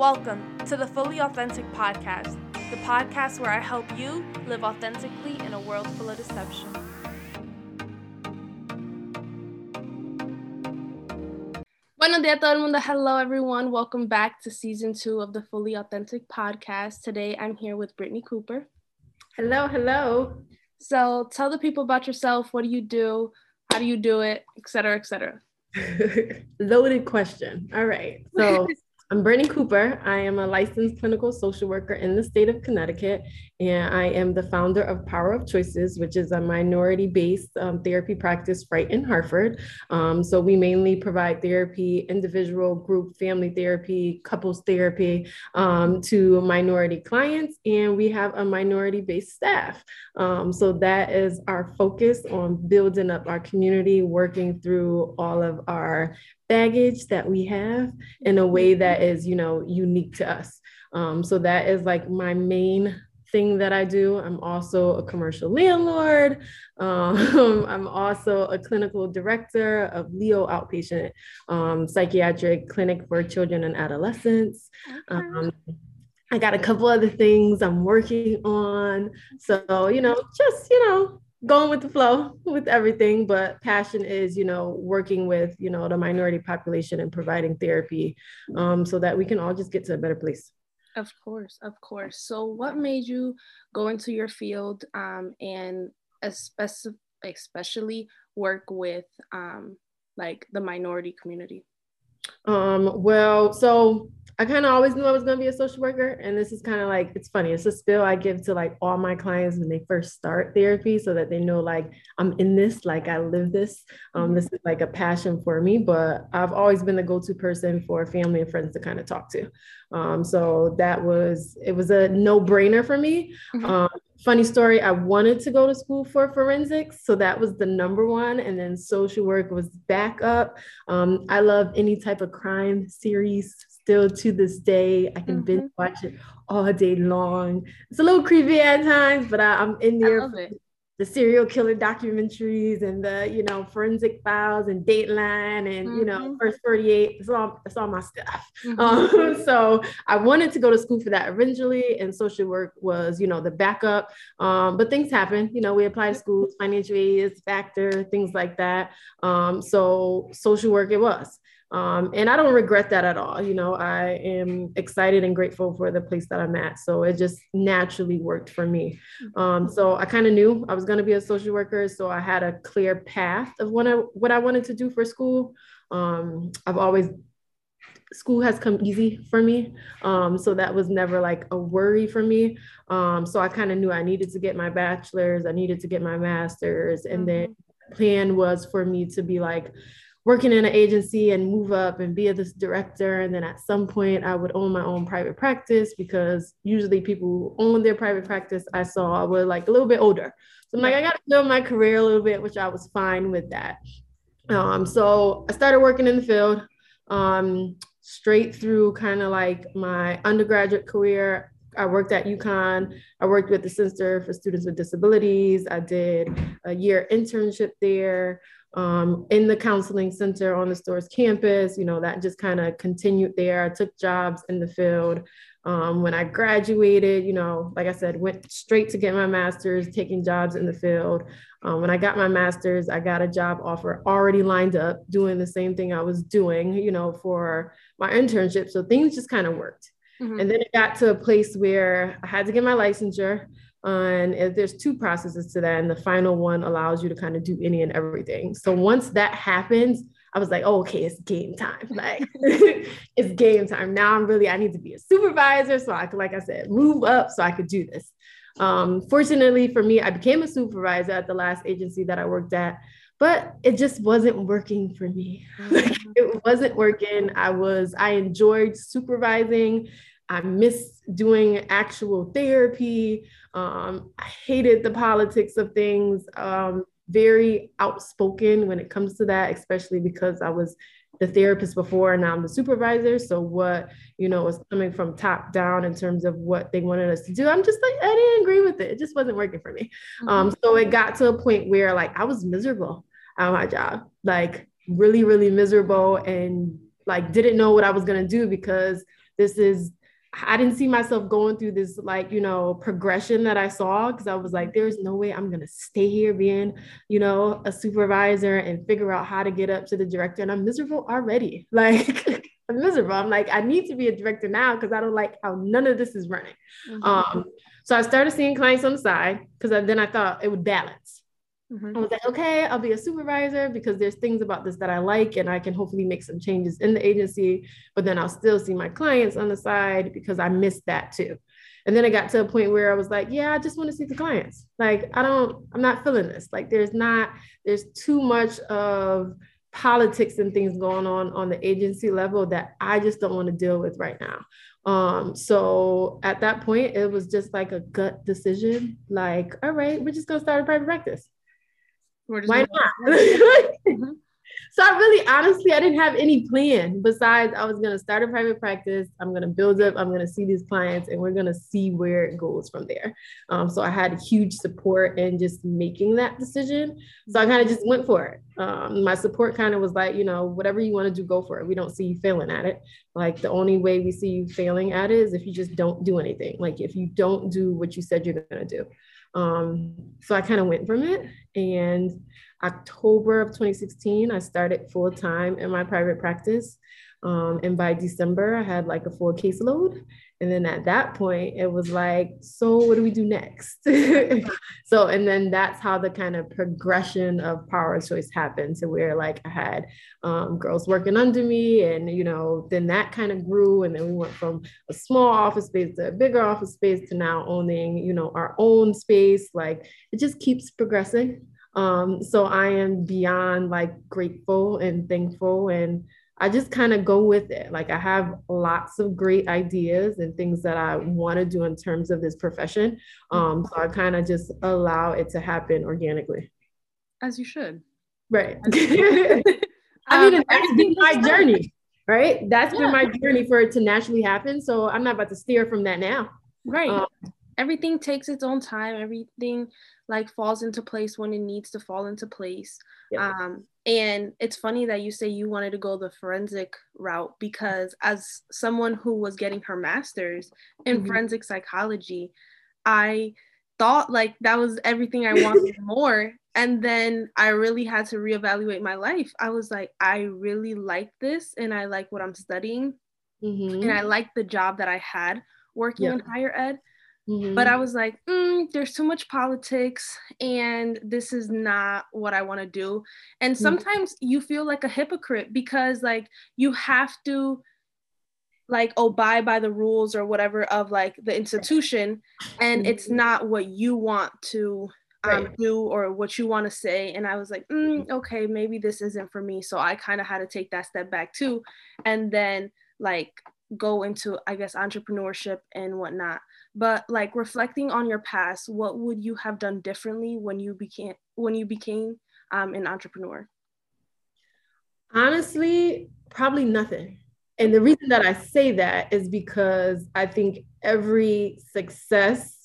Welcome to the Fully Authentic Podcast, the podcast where I help you live authentically in a world full of deception. Buenos dias, todo el mundo. Hello, everyone. Welcome back to season two of the Fully Authentic Podcast. Today, I'm here with Brittany Cooper. Hello, hello. So, tell the people about yourself. What do you do? How do you do it? Etc. Etc. Loaded question. All right. So, I'm Brittany Cooper. I am a licensed clinical social worker in the state of Connecticut, and I am the founder of Power of Choices, which is a minority based um, therapy practice right in Hartford. Um, so we mainly provide therapy, individual, group, family therapy, couples therapy um, to minority clients, and we have a minority based staff. Um, so that is our focus on building up our community, working through all of our baggage that we have in a way that is, you know, unique to us. Um, so that is like my main thing that I do. I'm also a commercial landlord. Um, I'm also a clinical director of Leo Outpatient um, Psychiatric Clinic for Children and Adolescents. Um, I got a couple other things I'm working on. So, you know, just, you know, going with the flow with everything but passion is you know working with you know the minority population and providing therapy um, so that we can all just get to a better place. Of course of course. So what made you go into your field um, and especially especially work with um, like the minority community? Um, well so I kind of always knew I was going to be a social worker. And this is kind of like, it's funny. It's a spill I give to like all my clients when they first start therapy so that they know like I'm in this, like I live this. Um, mm-hmm. this is like a passion for me, but I've always been the go to person for family and friends to kind of talk to. Um, so that was, it was a no brainer for me. Mm-hmm. Um, funny story i wanted to go to school for forensics so that was the number one and then social work was back up um, i love any type of crime series still to this day. I can mm-hmm. binge watch it all day long. It's a little creepy at times, but I, am in there. For the serial killer documentaries and the you know forensic files and Dateline and mm-hmm. you know mm-hmm. First 48. It's all it's all my stuff. Mm-hmm. Um, so I wanted to go to school for that originally, and social work was you know the backup. Um, but things happen. You know we apply to schools, financial aid factor, things like that. Um, so social work it was. Um, and I don't regret that at all. You know, I am excited and grateful for the place that I'm at. So it just naturally worked for me. Um, so I kind of knew I was going to be a social worker. So I had a clear path of what I, what I wanted to do for school. Um, I've always, school has come easy for me. Um, so that was never like a worry for me. Um, so I kind of knew I needed to get my bachelor's, I needed to get my master's. And then mm-hmm. plan was for me to be like, working in an agency and move up and be a this director. And then at some point, I would own my own private practice because usually people who own their private practice I saw were like a little bit older. So I'm like, I got to build my career a little bit, which I was fine with that. Um, so I started working in the field um, straight through kind of like my undergraduate career. I worked at UConn. I worked with the Center for Students with Disabilities. I did a year internship there um, in the counseling center on the Storrs campus. You know, that just kind of continued there. I took jobs in the field. Um, when I graduated, you know, like I said, went straight to get my master's, taking jobs in the field. Um, when I got my master's, I got a job offer already lined up, doing the same thing I was doing, you know, for my internship. So things just kind of worked. Mm-hmm. And then it got to a place where I had to get my licensure and there's two processes to that and the final one allows you to kind of do any and everything. So once that happens i was like oh, okay it's game time. Like it's game time. Now i'm really i need to be a supervisor so i could like i said move up so i could do this. Um, fortunately for me i became a supervisor at the last agency that i worked at but it just wasn't working for me. It wasn't working. I was i enjoyed supervising I miss doing actual therapy. Um, I hated the politics of things. Um, very outspoken when it comes to that, especially because I was the therapist before and now I'm the supervisor. So what, you know, was coming from top down in terms of what they wanted us to do, I'm just like, I didn't agree with it. It just wasn't working for me. Mm-hmm. Um, so it got to a point where like I was miserable at my job, like really, really miserable and like didn't know what I was gonna do because this is I didn't see myself going through this like, you know, progression that I saw because I was like, there's no way I'm going to stay here being, you know, a supervisor and figure out how to get up to the director. And I'm miserable already. Like, I'm miserable. I'm like, I need to be a director now because I don't like how none of this is running. Mm-hmm. Um, so I started seeing clients on the side because then I thought it would balance. Mm-hmm. I was like, okay, I'll be a supervisor because there's things about this that I like and I can hopefully make some changes in the agency, but then I'll still see my clients on the side because I missed that too. And then I got to a point where I was like, yeah, I just want to see the clients. Like, I don't, I'm not feeling this. Like, there's not, there's too much of politics and things going on on the agency level that I just don't want to deal with right now. Um, so at that point, it was just like a gut decision. Like, all right, we're just gonna start a private practice. Why not? So I really, honestly, I didn't have any plan besides I was gonna start a private practice. I'm gonna build up. I'm gonna see these clients, and we're gonna see where it goes from there. Um, so I had huge support in just making that decision. So I kind of just went for it. Um, my support kind of was like, you know, whatever you want to do, go for it. We don't see you failing at it. Like the only way we see you failing at it is if you just don't do anything. Like if you don't do what you said you're gonna do. Um, so I kind of went from it. And October of 2016, I started full time in my private practice. Um, and by December, I had like a full caseload. And then at that point, it was like, so what do we do next? so, and then that's how the kind of progression of power choice happened to where like I had um, girls working under me. And, you know, then that kind of grew. And then we went from a small office space to a bigger office space to now owning, you know, our own space. Like it just keeps progressing. Um, so I am beyond like grateful and thankful and I just kind of go with it. Like I have lots of great ideas and things that I want to do in terms of this profession. Um, so I kind of just allow it to happen organically. As you should. Right. I mean, um, that's been my journey, right? That's yeah. been my journey for it to naturally happen. So I'm not about to steer from that now. Right. Um, everything takes its own time. Everything like falls into place when it needs to fall into place. Yeah. Um, and it's funny that you say you wanted to go the forensic route because, as someone who was getting her master's in mm-hmm. forensic psychology, I thought like that was everything I wanted more. And then I really had to reevaluate my life. I was like, I really like this and I like what I'm studying. Mm-hmm. And I like the job that I had working yeah. in higher ed. Mm-hmm. But I was like, mm, there's too much politics, and this is not what I want to do. And mm-hmm. sometimes mm-hmm. you feel like a hypocrite because, like, you have to like abide by the rules or whatever of like the institution and it's mm-hmm. not what you want to um, right. do or what you want to say and i was like mm, okay maybe this isn't for me so i kind of had to take that step back too and then like go into i guess entrepreneurship and whatnot but like reflecting on your past what would you have done differently when you became when you became um, an entrepreneur? Honestly probably nothing. And the reason that i say that is because i think every success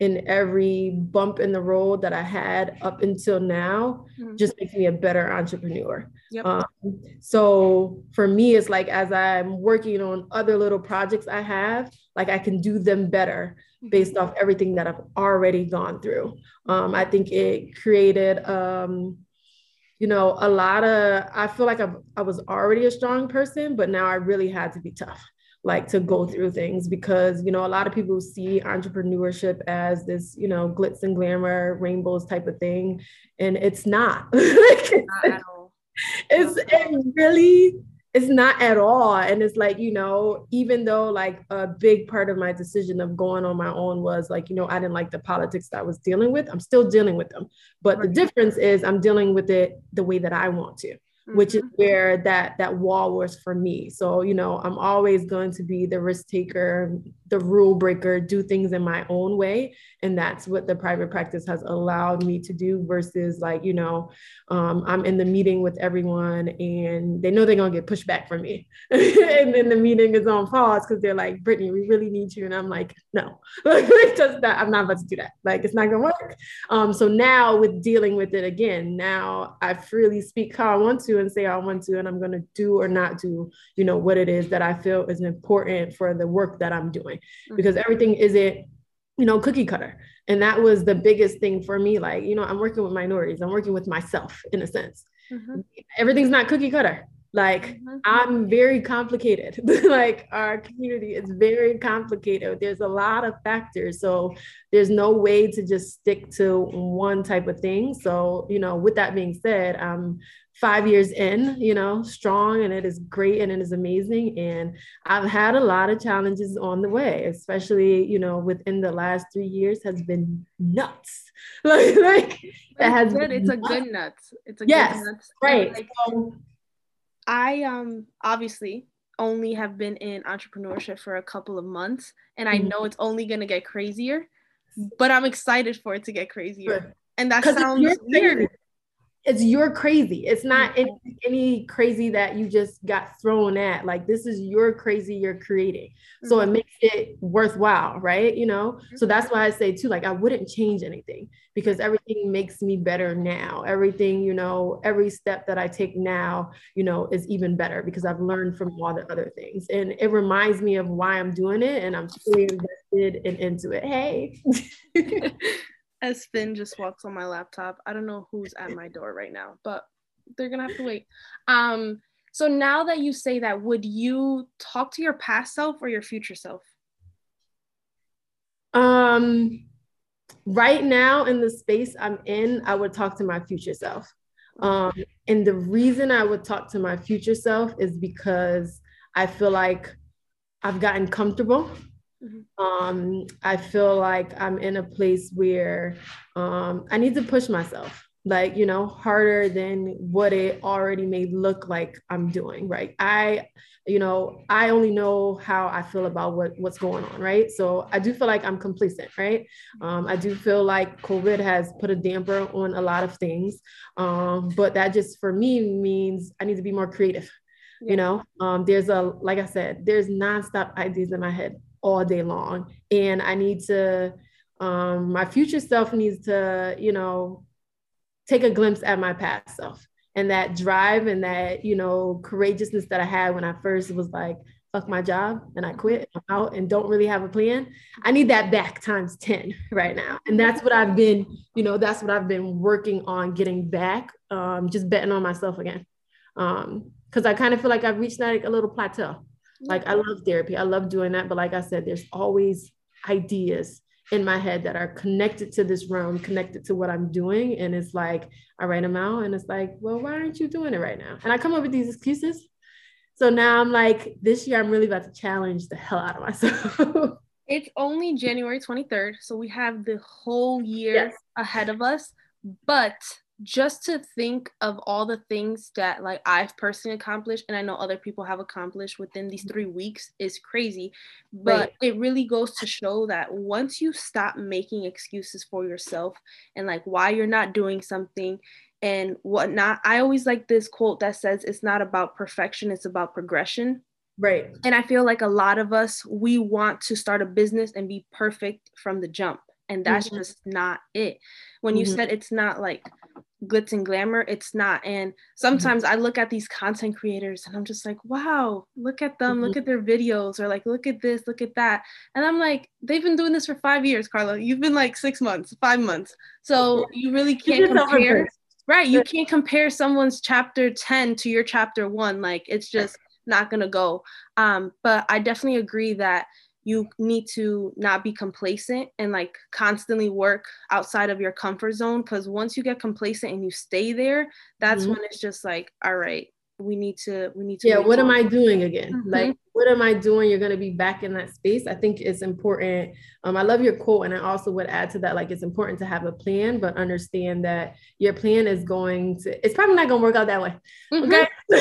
in every bump in the road that I had up until now mm-hmm. just makes me a better entrepreneur. Yep. Um, so for me, it's like as I'm working on other little projects I have, like I can do them better mm-hmm. based off everything that I've already gone through. Um, I think it created, um, you know, a lot of, I feel like I've, I was already a strong person, but now I really had to be tough like to go through things because you know a lot of people see entrepreneurship as this you know glitz and glamour rainbows type of thing and it's not, not it's it really it's not at all and it's like you know even though like a big part of my decision of going on my own was like you know i didn't like the politics that i was dealing with i'm still dealing with them. But the difference is i'm dealing with it the way that i want to which is mm-hmm. where that that wall was for me. So you know i'm always going to be the risk taker the rule breaker do things in my own way. And that's what the private practice has allowed me to do versus like you know um, i'm in the meeting with everyone and they know they're going to get pushed back from me. And then the meeting is on pause because they're like brittany we really need you. And i'm like no. Just that i'm not about to do that. Like it's not going to work. Um, so now with dealing with it again now i freely speak how i want to to and say I want to, and I'm going to do or not do, you know, what it is that I feel is important for the work that I'm doing, mm-hmm. because everything isn't, you know, cookie cutter. And that was the biggest thing for me. Like, you know, I'm working with minorities, I'm working with myself in a sense. Mm-hmm. Everything's not cookie cutter. Like mm-hmm. I'm very complicated. like our community is very complicated. There's a lot of factors. So there's no way to just stick to one type of thing. So, you know, with that being said, I'm five years in, you know, strong and it is great and it is amazing. And I've had a lot of challenges on the way, especially, you know, within the last three years has been nuts. like, like it has good. It's nuts. a good nuts. It's a yes, good nuts. Right. Like, so, I um obviously only have been in entrepreneurship for a couple of months and I mm-hmm. know it's only going to get crazier, but I'm excited for it to get crazier. And that sounds weird it's you're crazy. It's not any, any, crazy that you just got thrown at. Like this is your crazy you're creating. Mm-hmm. So it mm-hmm. makes it worthwhile, right? You know? So mm-hmm. that's why I say too, like I wouldn't change anything because everything makes me better now. Everything, you know, every step that I take now, you know, is even better because I've learned from all the other things. And it reminds me of why I'm doing it and I'm fully invested and into it. Hey. as Finn just walks on my laptop. I don't know who's at my door right now, but they're gonna have to wait. Um, so now that you say that, would you talk to your past self or your future self? Um, right now in the space I'm in, I would talk to my future self. Um, and the reason I would talk to my future self is because I feel like I've gotten comfortable Mm-hmm. Um, I feel like I'm in a place where um, I need to push myself, like, you know, harder than what it already may look like I'm doing, right? I, you know, I only know how I feel about what, what's going on, right? So I do feel like I'm complacent, right? Um, I do feel like COVID has put a damper on a lot of things, um, but that just for me means I need to be more creative. Yeah. You know, um, there's a, like I said, there's nonstop ideas in my head all day long. And I need to, um, my future self needs to, you know, take a glimpse at my past self and that drive and that, you know, courageousness that I had when I first was like, fuck my job and I quit, I'm out and don't really have a plan. I need that back times 10 right now. And that's what I've been, you know, that's what I've been working on getting back, um, just betting on myself again. Um, cause I kind of feel like I've reached like a little plateau. Like I love therapy. I love doing that. But like I said, there's always ideas in my head that are connected to this realm, connected to what I'm doing. And it's like I write them out and it's like, well, why aren't you doing it right now? And I come up with these excuses. So now I'm like, this year I'm really about to challenge the hell out of myself. it's only January 23rd. So we have the whole year yes. ahead of us. But just to think of all the things that like I've personally accomplished and I know other people have accomplished within these three weeks is crazy. But right. it really goes to show that once you stop making excuses for yourself and like why you're not doing something and whatnot, I always like this quote that says it's not about perfection, it's about progression. Right. And I feel like a lot of us, we want to start a business and be perfect from the jump. And that's mm-hmm. just not it. When you mm-hmm. said it's not like glitz and glamour it's not. And sometimes mm-hmm. i look at these content creators and i'm just like wow look at them mm-hmm. look at their videos or like look at this look at that. And i'm like they've been doing this for five years carla you've been like six months five months. So you really can't compare right you can't compare someone's chapter 10 to your chapter 1 like it's just not gonna go. Um but i definitely agree that you need to not be complacent and like constantly work outside of your comfort zone because once you get complacent and you stay there that's mm-hmm. when it's just like all right we need to we need to yeah what am i doing again mm-hmm. like what am i doing you're going to be back in that space i think it's important um i love your quote and i also would add to that like it's important to have a plan but understand that your plan is going to it's probably not going to work out that way mm-hmm. okay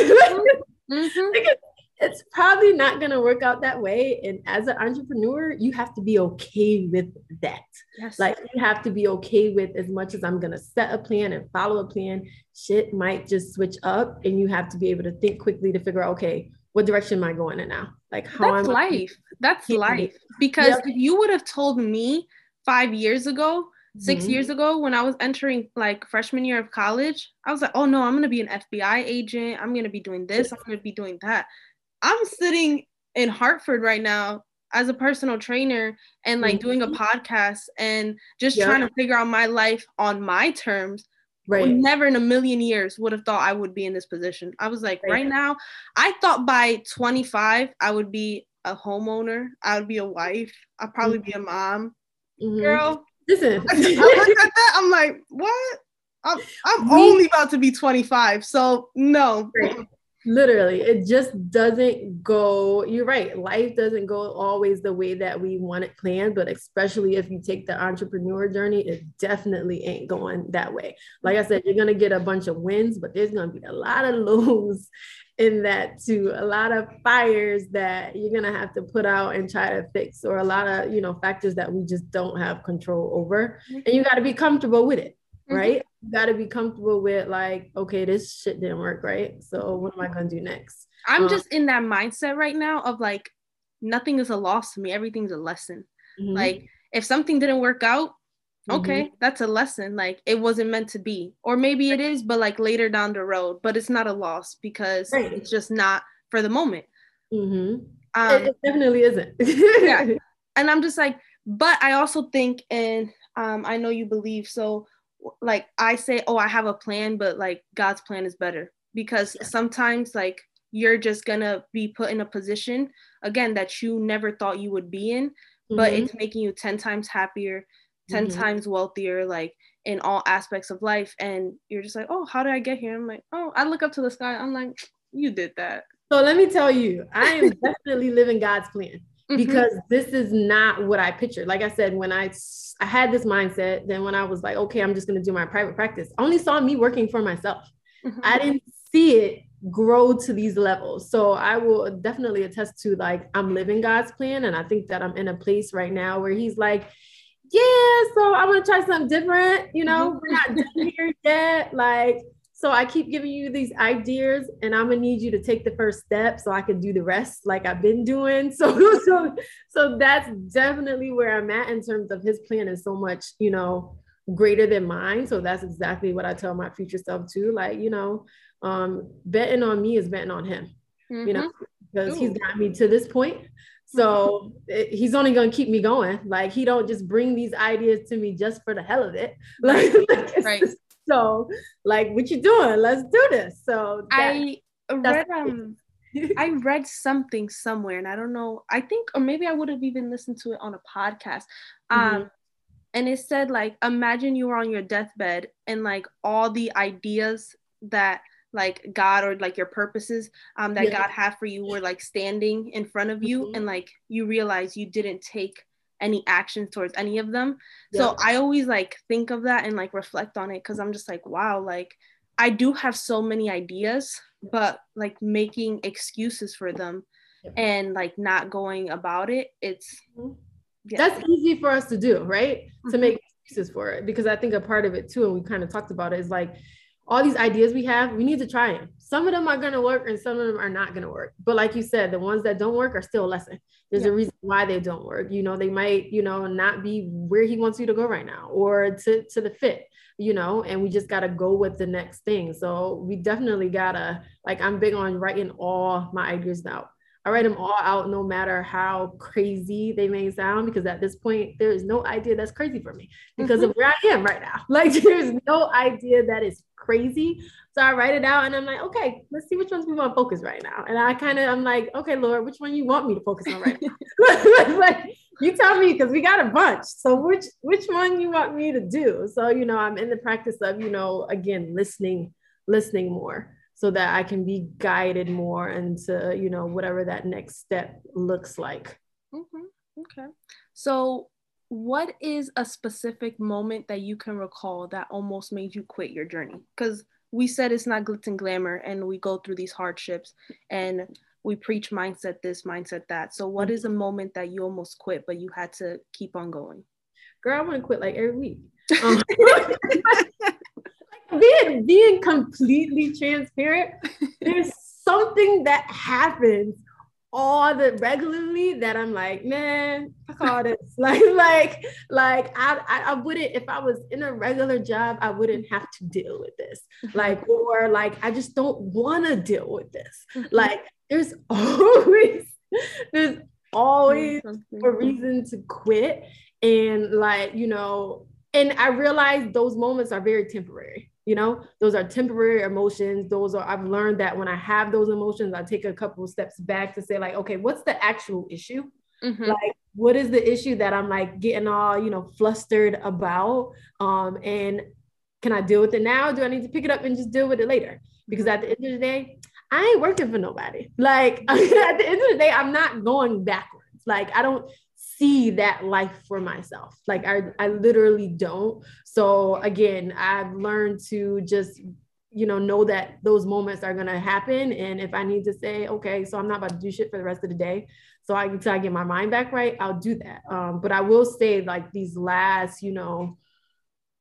mm-hmm. it's probably not going to work out that way. And as an entrepreneur, you have to be okay with that. Yes. Like you have to be okay with as much as I'm going to set a plan and follow a plan, shit might just switch up. And you have to be able to think quickly to figure out, okay, what direction am I going in now? Like how That's life. That's life. Because yep. if you would have told me five years ago 6 mm-hmm. years ago when I was entering like freshman year of college, I was like, oh no, I'm gonna be an FBI agent. I'm gonna be doing this. I'm gonna be doing that. I'm sitting in Hartford right now as a personal trainer and like mm-hmm. doing a podcast and just yep. trying to figure out my life on my terms. Right. Never in a million years would have thought I would be in this position. I was like, right, right now, I thought by 25 I would be a homeowner. I would be a wife. I'd probably mm-hmm. be a mom. Mm-hmm. Girl, listen. I looked at that. I'm like, what? I'm, I'm only about to be 25. So no. Right literally it just doesn't go you're right life doesn't go always the way that we want it planned but especially if you take the entrepreneur journey it definitely ain't going that way. Like i said you're going to get a bunch of wins but there's going to be a lot of lows in that too a lot of fires that you're going to have to put out and try to fix or a lot of you know factors that we just don't have control over and you mm-hmm. got to be comfortable with it mm-hmm. right you got to be comfortable with like okay this shit didn't work right so what am i to do next i'm um, just in that mindset right now of like nothing is a loss to me everything's a lesson mm-hmm. like if something didn't work out okay mm-hmm. that's a lesson like it wasn't meant to be or maybe it is but like later down the road but it's not a loss because right. it's just not for the moment mm-hmm. um, it, definitely isn't yeah and i'm just like but i also think and um, i know you believe so like I say, oh, I have a plan, but like God's plan is better because sometimes like you're just gonna be put in a position again that you never thought you would be in, but mm-hmm. it's making you 10 times happier, 10 mm-hmm. times wealthier, like in all aspects of life. And you're just like, oh, how did I get here? I'm like, oh, I look up to the sky. I'm like, you did that. So let me tell you, I am definitely living God's plan. Mm-hmm. because this is not what I pictured. Like I said, when I I had this mindset, then when I was like, okay, I'm just going to do my private practice, I only saw me working for myself. Mm-hmm. I didn't see it grow to these levels. So I will definitely attest to like I'm living God's plan, and I think that I'm in a place right now where He's like. Yeah, so I want to try something different. You know, mm-hmm. we're not done here yet. Like, so I keep giving you these ideas and I'm gonna need you to take the first step so I can do the rest like I've been doing. So so so that's definitely where I'm at in terms of his plan is so much, you know, greater than mine. So that's exactly what I tell my future self too. Like, you know, um, betting on me is betting on him, mm-hmm. you know, mm-hmm. because Ooh. he's got me to this point. So it, he's only gonna keep me going. Like he don't just bring these ideas to me just for the hell of it. Like, right. So like what you doing let's do this so that, i read um i read something somewhere and i don't know i think or maybe i would have even listened to it on a podcast mm-hmm. um and it said like imagine you were on your deathbed and like all the ideas that like God or like your purposes um that yeah. God had for you were like standing in front of you mm-hmm. and like you realize you didn't take any actions towards any of them. Yeah. So I always like think of that and like reflect on it because I'm just like, wow, like I do have so many ideas, but like making excuses for them yeah. and like not going about it, it's mm-hmm. yeah. that's easy for us to do, right? Mm-hmm. To make excuses for it because I think a part of it too, and we kind of talked about it, is like all these ideas we have, we need to try them. Some of them are going to work and some of them are not going to work. But like you said, the ones that don't work are still a lesson. There's yeah. a reason why they don't work. You know, they might, you know, not be where he wants you to go right now or to, to the fit, you know, and we just got to go with the next thing. So we definitely got to, like, I'm big on writing all my ideas out. I write them all out, no matter how crazy they may sound, because at this point, there is no idea that's crazy for me because of where I am right now. Like, there's no idea that is crazy. So I write it out and I'm like, okay, let's see which ones we want to focus right now. And I kind of, I'm like, okay, Lord, which one you want me to focus on right now? like, you tell me because we got a bunch. So which which one you want me to do? So you know, I'm in the practice of you know, again, listening, listening more so that I can be guided more into, you know, whatever that next step looks like. Mm-hmm. Okay. So, what is a specific moment that you can recall that almost made you quit your journey? Because we said it's not glitz and glamour, and we go through these hardships and we preach mindset this, mindset that. So, what is a moment that you almost quit, but you had to keep on going? Girl, I want to quit like every week. Um, being being completely transparent, there's something that happens all the regularly that I'm like, man, I call this? Like, like, like I, I, I wouldn't, if I was in a regular job, I wouldn't have to deal with this. Mm-hmm. Like, or like, I just don't want to deal with this. Mm-hmm. Like, there's always, there's always a reason to quit. And like, you know, and I realize those moments are very temporary you know? Those are temporary emotions. Those are i've learned that when i have those emotions i take a couple of steps back to say like okay what's the actual issue? Mm-hmm. like what is the issue that i'm like getting all you know flustered about? Um and can i deal with it now? Do i need to pick it up and just deal with it later? Because at the end of the day i ain't working for nobody. Like at the end of the day i'm not going backwards. Like i don't see that life for myself. Like I, I literally don't. So again, I've learned to just, you know, know that those moments are gonna happen. And if I need to say, okay, so I'm not about to do shit for the rest of the day. So I until I get my mind back right, I'll do that. Um, but I will say like these last, you know,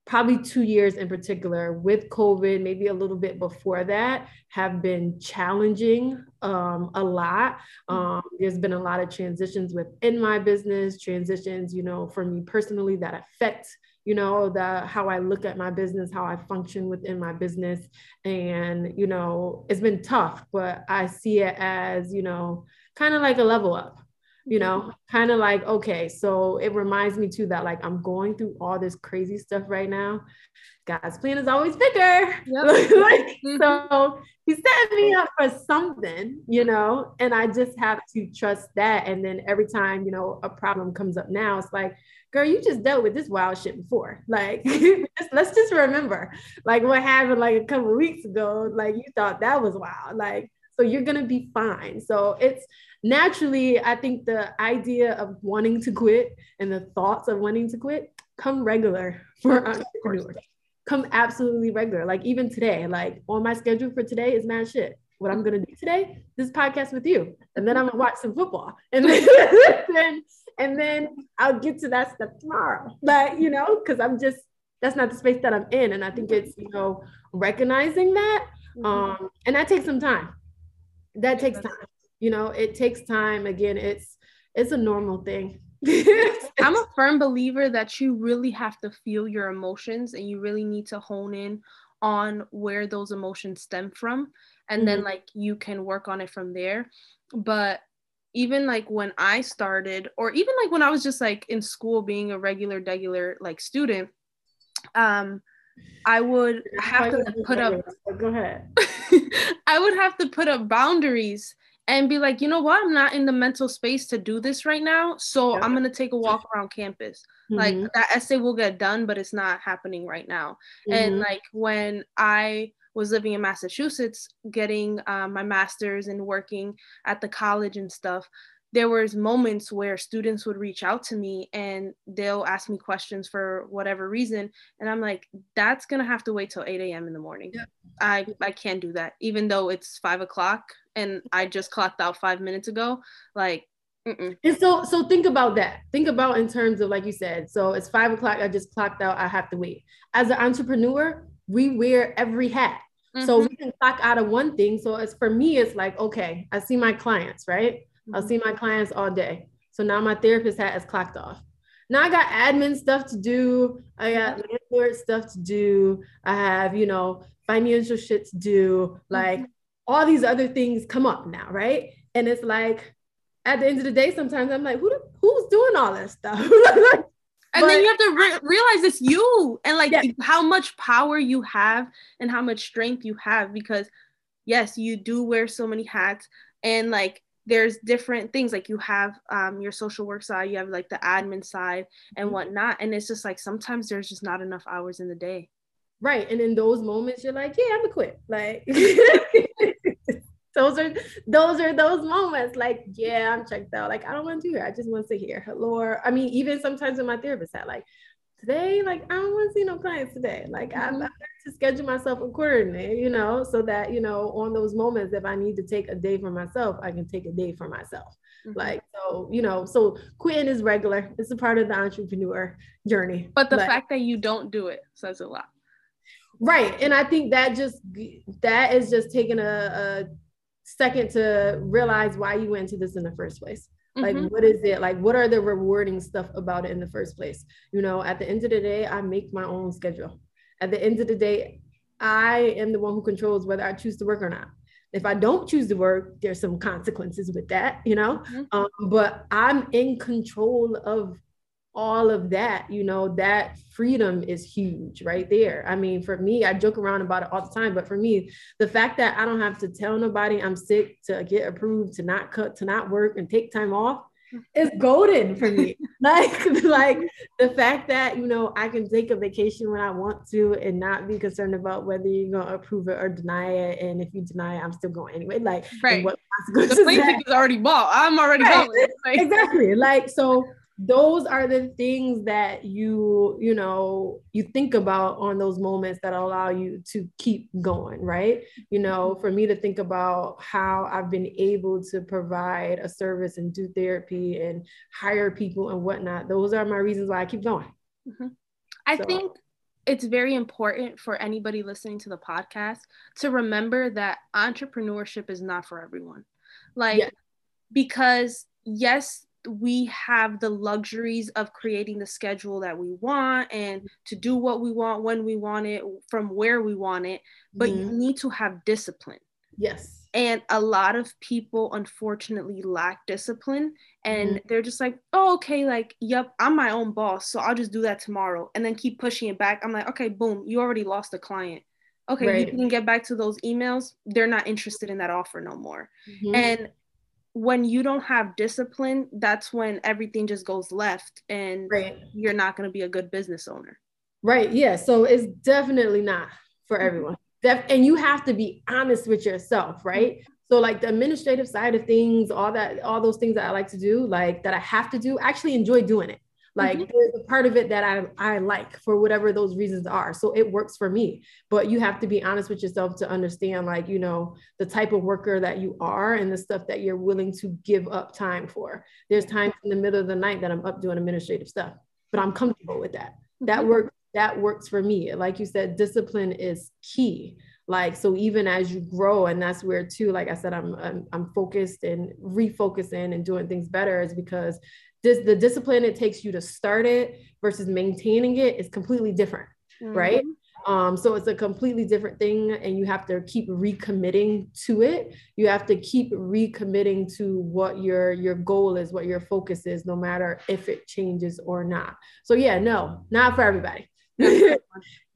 probably two years in particular with COVID, maybe a little bit before that, have been challenging um, a lot. Um, there's been a lot of transitions within my business, transitions, you know, for me personally that affect you know the how i look at my business how i function within my business. And you know it's been tough but i see it as you know kind of like a level up you know, kind of like, okay, so it reminds me too that like I'm going through all this crazy stuff right now. God's plan is always bigger. Yep. like, mm-hmm. So he set me up for something, you know, and I just have to trust that. And then every time, you know, a problem comes up now, it's like, girl, you just dealt with this wild shit before. Like, let's just remember, like what happened like a couple weeks ago. Like you thought that was wild. Like, so you're gonna be fine. So it's naturally, I think the idea of wanting to quit and the thoughts of wanting to quit come regular for entrepreneurs. Come absolutely regular. Like even today, like on my schedule for today is mad shit. What I'm gonna do today, this podcast with you, and then I'm gonna watch some football, and then and then I'll get to that stuff tomorrow. But you know, because I'm just that's not the space that I'm in, and I think it's you know recognizing that, mm-hmm. um, and that takes some time. That takes time you know it takes time again it's it's a normal thing i'm a firm believer that you really have to feel your emotions and you really need to hone in on where those emotions stem from and mm-hmm. then like you can work on it from there but even like when i started or even like when i was just like in school being a regular regular like student um I would have to put up. Go ahead. I would have to put up boundaries and be like, you know what? I'm not in the mental space to do this right now. So yeah. I'm going to take a walk around campus. Mm-hmm. Like that essay will get done, but it's not happening right now. Mm-hmm. And like when I was living in Massachusetts, getting uh, my master's and working at the college and stuff, there was moments where students would reach out to me and they'll ask me questions for whatever reason and i'm like that's gonna have to wait till 8 a.m in the morning yeah. i i can't do that even though it's five o'clock and i just clocked out five minutes ago like Mm-mm. And so, so think about that. Think about in terms of like you said. So it's five o'clock. I just clocked out. I have to wait. As an entrepreneur, we wear every hat. Mm-hmm. So we can clock out of one thing. So it's for me, it's like okay, I see my clients, right? I'll see my clients all day. So now my therapist hat is clocked off. Now I got admin stuff to do. I got landlord stuff to do. I have, you know, financial shit to do. Like mm-hmm. all these other things come up now, right? And it's like at the end of the day, sometimes I'm like, who who's doing all this stuff? and but, then you have to re- realize it's you and like yeah. how much power you have and how much strength you have because yes, you do wear so many hats and like there's different things like you have um, your social work side you have like the admin side and mm-hmm. whatnot and it's just like sometimes there's just not enough hours in the day right and in those moments you're like yeah i'm gonna quit like those are those are those moments like yeah i'm checked out like i don't want to do it i just want to sit here hello i mean even sometimes when my therapist had like today, like I don't want to see no clients today. Like mm-hmm. I, I to schedule myself accordingly, you know, so that you know on those moments if I need to take a day for myself, I can take a day for myself. Mm-hmm. Like so, you know, so quitting is regular. It's a part of the entrepreneur journey. But the fact that you don't do it says a lot. Right, and I think that just that is just taking a, a second to realize why you went to this in the first place. Like, mm-hmm. what is it? Like, what are the rewarding stuff about it in the first place? You know, at the end of the day, I make my own schedule. At the end of the day, I am the one who controls whether I choose to work or not. If I don't choose to work, there's some consequences with that, you know. Mm-hmm. Um, but I'm in control of all of that, you know, that freedom is huge right there. I mean, for me, I joke around about it all the time, but for me, the fact that I don't have to tell nobody I'm sick to get approved, to not cut, to not work and take time off is golden for me. like, like the fact that, you know, I can take a vacation when I want to and not be concerned about whether you're going to approve it or deny it. And if you deny it, I'm still going anyway. Like, right. what the plane ticket is already bought. I'm already right. going. Like, exactly. Like, so those are the things that you you know you think about on those moments that allow you to keep going right you know mm-hmm. for me to think about how i've been able to provide a service and do therapy and hire people and whatnot those are my reasons why i keep going mm-hmm. i so. think it's very important for anybody listening to the podcast to remember that entrepreneurship is not for everyone like yeah. because yes we have the luxuries of creating the schedule that we want and to do what we want when we want it from where we want it but mm-hmm. you need to have discipline yes and a lot of people unfortunately lack discipline and mm-hmm. they're just like oh okay like yep i'm my own boss so i'll just do that tomorrow and then keep pushing it back i'm like okay boom you already lost a client okay right. you can get back to those emails they're not interested in that offer no more mm-hmm. and when you don't have discipline, that's when everything just goes left and right. you're not going to be a good business owner. Right. Yeah. So it's definitely not for mm-hmm. everyone. Def- and you have to be honest with yourself, right? So like the administrative side of things, all that, all those things that I like to do, like that I have to do, I actually enjoy doing it. Like mm-hmm. there's a part of it that I, I like for whatever those reasons are. So it works for me. But you have to be honest with yourself to understand, like, you know, the type of worker that you are and the stuff that you're willing to give up time for. There's times in the middle of the night that I'm up doing administrative stuff, but I'm comfortable with that. That mm-hmm. works, that works for me. Like you said, discipline is key like so even as you grow and that's where too like i said i'm i'm, I'm focused and refocusing and doing things better is because this the discipline it takes you to start it versus maintaining it is completely different mm-hmm. right? Um, so it's a completely different thing and you have to keep recommitting to it. You have to keep recommitting to what your your goal is what your focus is no matter if it changes or not. So yeah no not for everybody.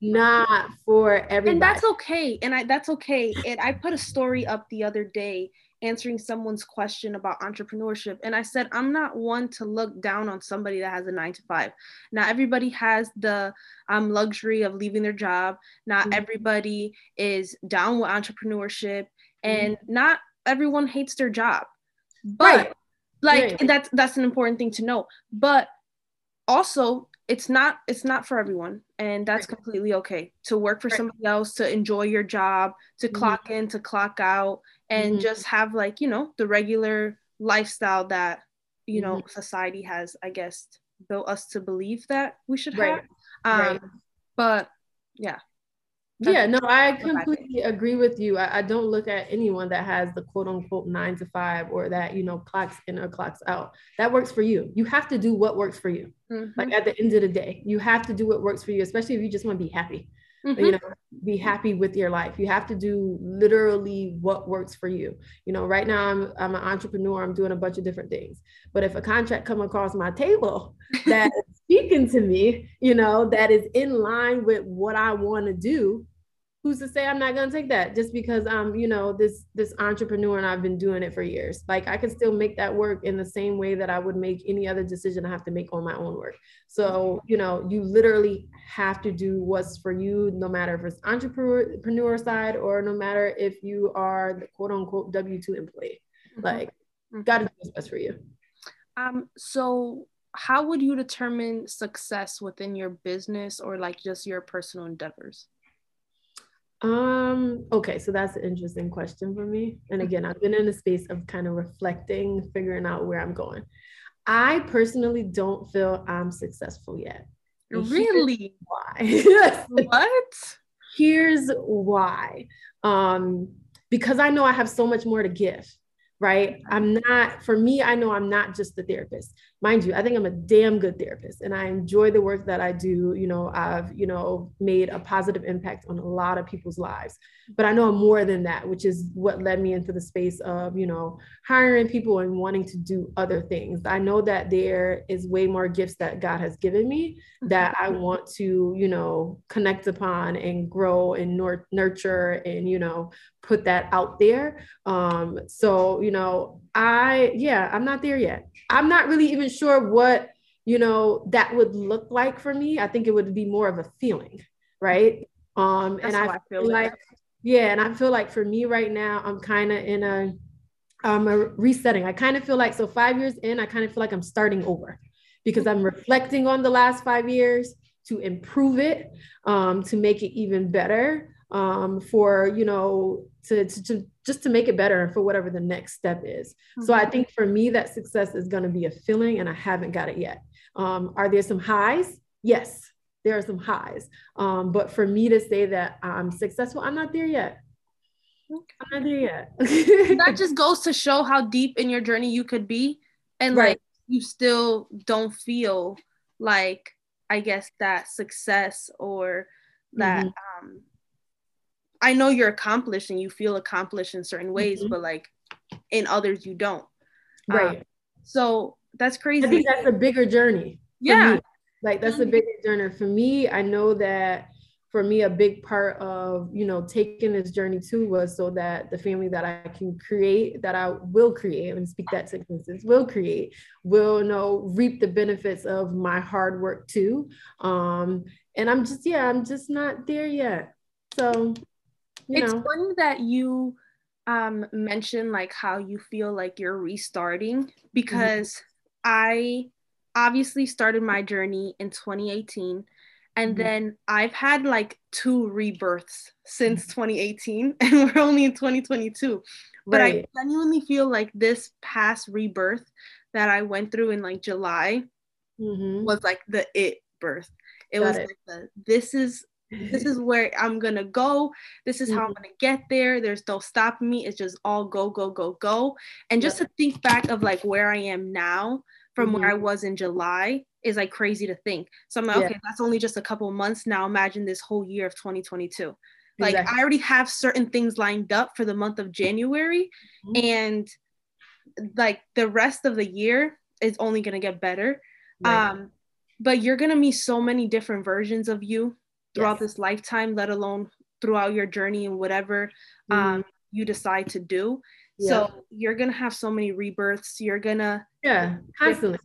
Not for everybody and that's okay. And i that's okay. And i put a story up the other day answering someone's question about entrepreneurship. And I said, I'm not one to look down on somebody that has a nine to five. Not everybody has the um, luxury of leaving their job. Not mm-hmm. everybody is down with entrepreneurship. Mm-hmm. And mm-hmm. not everyone hates their job. But right. like right. that's that's an important thing to know. But also it's not it's not for everyone and that's right. completely okay to work for right. somebody else to enjoy your job to mm-hmm. clock in to clock out and mm-hmm. just have like you know the regular lifestyle that you know mm-hmm. society has i guess built us to believe that we should right. have um, right. but yeah yeah, no, I completely agree with you. I, I, don't look at anyone that has the quote unquote nine to five or that, you know, clocks in or clocks out. That works for you. You have to do what works for you. Mm-hmm. Like at the end of the day, you have to do what works for you, especially if you just want to be happy. Mm-hmm. You know, be happy with your life. You have to do literally what works for you. You know, right now I'm I'm an entrepreneur. I'm doing a bunch of different things. But if a contract come across my table that speaking to me, you know, that is in line with what I want to do, who's to say I'm not gonna take that just because I'm, you know, this this entrepreneur and I've been doing it for years. Like I can still make that work in the same way that I would make any other decision I have to make on my own work. So, you know, you literally have to do what's for you, no matter if it's entrepreneur side or no matter if you are the quote unquote W2 employee. Mm-hmm. Like mm-hmm. gotta do what's best for you. Um, so how would you determine success within your business or like just your personal endeavors? Um, okay, so that's an interesting question for me. And again, I've been in a space of kind of reflecting, figuring out where I'm going. I personally don't feel I'm successful yet. Really? why? what? Here's why. Um, because I know I have so much more to give right? I'm not, for me, I know I'm not just the therapist. Mind you, I think I'm a damn good therapist and I enjoy the work that I do. You know, I've, you know, made a positive impact on a lot of people's lives, but I know I'm more than that, which is what led me into the space of, you know, hiring people and wanting to do other things. I know that there is way more gifts that God has given me that I mm-hmm. want to, you know, connect upon and grow and nurture and, you know, put that out there. Um, so, you know, I, yeah, I'm not there yet. I'm not really even sure what, you know, that would look like for me. I think it would be more of a feeling, right? Um, That's and I, I feel like, yeah, and I feel like for me right now, I'm kind of in a, um, a resetting. I kind of feel like, so five years in, I kind of feel like I'm starting over because I'm reflecting on the last five years to improve it, um, to make it even better um, for you know to, to, to, just to make it better for whatever the next step is mm-hmm. so i mm-hmm. think for me that success is going to be a feeling and i haven't got it yet um, are there some highs yes there are some highs um, but for me to say that i'm successful i'm not there yet okay. i'm not there yet that just goes to show how deep in your journey you could be and right. like you still don't feel like i guess that success or that mm-hmm. um I know you're accomplished and you feel accomplished in certain ways, mm-hmm. but like in others you don't. Right. Um, so that's crazy. I think that's a bigger journey. Yeah. Like that's mm-hmm. a bigger journey for me. I know that for me, a big part of you know taking this journey too was so that the family that I can create, that I will create, and speak that to existence, will create, will you know reap the benefits of my hard work too. Um, and I'm just yeah, I'm just not there yet. So you it's know. funny that you um mentioned like how you feel like you're restarting mm-hmm. because mm-hmm. I obviously started my journey in 2018 and mm-hmm. then I've had like two rebirths since mm-hmm. 2018 and we're only in 2022 but right. I genuinely feel like this past rebirth that I went through in like July mm-hmm. was like the it birth it was it. like the this is this is where I'm gonna go. This is how I'm gonna get there. There's no stopping me. It's just all go, go, go, go. And just yep. to think back of like where I am now from mm-hmm. where I was in July is like crazy to think. So I'm like, yeah. okay, that's only just a couple months now. Imagine this whole year of 2022. Like exactly. I already have certain things lined up for the month of January, mm-hmm. and like the rest of the year is only gonna get better. Right. Um, but you're gonna meet so many different versions of you throughout yes. this lifetime, let alone throughout your journey and whatever mm-hmm. um, you decide to do. Yeah. So you're gonna have so many rebirths. You're gonna yeah, constantly.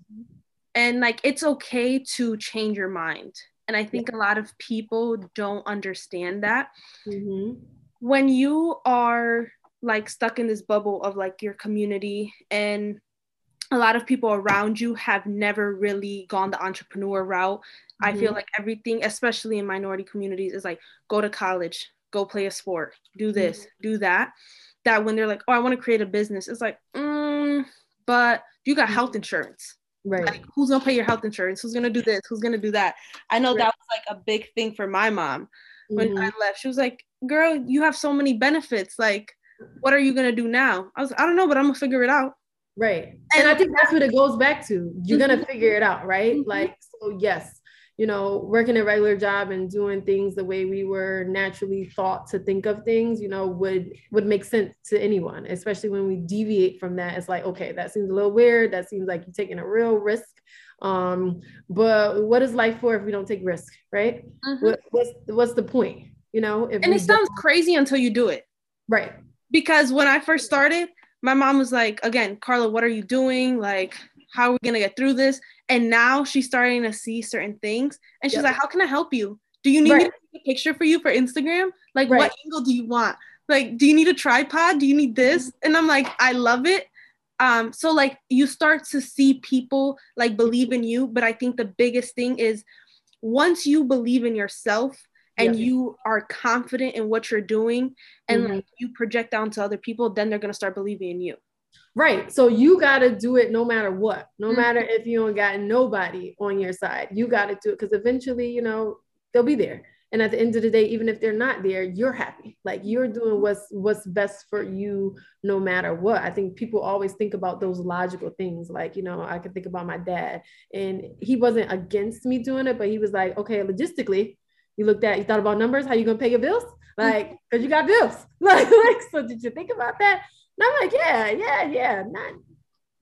And like it's okay to change your mind. And I think yeah. a lot of people don't understand that. Mm-hmm. When you are like stuck in this bubble of like your community and a lot of people around you have never really gone the entrepreneur route. Mm-hmm. I feel mm-hmm. like everything, especially in minority communities, is like go to college, go play a sport, do this, mm-hmm. do that. That when they're like, oh, I want to create a business, it's like, mm, but you got health mm-hmm. insurance. Right. Like, who's gonna pay your health insurance? Who's gonna do this? Who's gonna do that? I know right. that was like a big thing for my mom when mm-hmm. I left. She was like, girl, you have so many benefits. Like, what are you gonna do now? I was, I don't know, but I'm gonna figure it out. Right. And I think that's what it goes back to. You're mm-hmm. gonna figure it out, right? Mm-hmm. Like, so yes, you know, working a regular job and doing things the way we were naturally thought to think of things, you know, would would make sense to anyone, especially when we deviate from that. It's like, okay, that seems a little weird. That seems like you're taking a real risk. Um, but what is life for if we don't take risk, right? Mm-hmm. What, what's what's the point? You know, and it sounds crazy until you do it. Right. Because when I first started, my mom was like, again, Carla, what are you doing? Like, how are we gonna get through this? And now she's starting to see certain things, and she's yep. like, how can I help you? Do you need right. me to take a picture for you for Instagram? Like, right. what angle do you want? Like, do you need a tripod? Do you need this? Mm-hmm. And I'm like, I love it. Um, so like you start to see people like believe in you, but I think the biggest thing is once you believe in yourself and yeah. you are confident in what you're doing and mm-hmm. like you project down to other people then they're going to start believing in you right so you got to do it no matter what no mm-hmm. matter if you don't got nobody on your side you got to do it because eventually you know they'll be there and at the end of the day even if they're not there you're happy like you're doing what's what's best for you no matter what i think people always think about those logical things like you know i can think about my dad and he wasn't against me doing it but he was like okay logistically you looked at you thought about numbers how you gonna pay your bills like because you got bills like, like so did you think about that and i'm like yeah yeah yeah not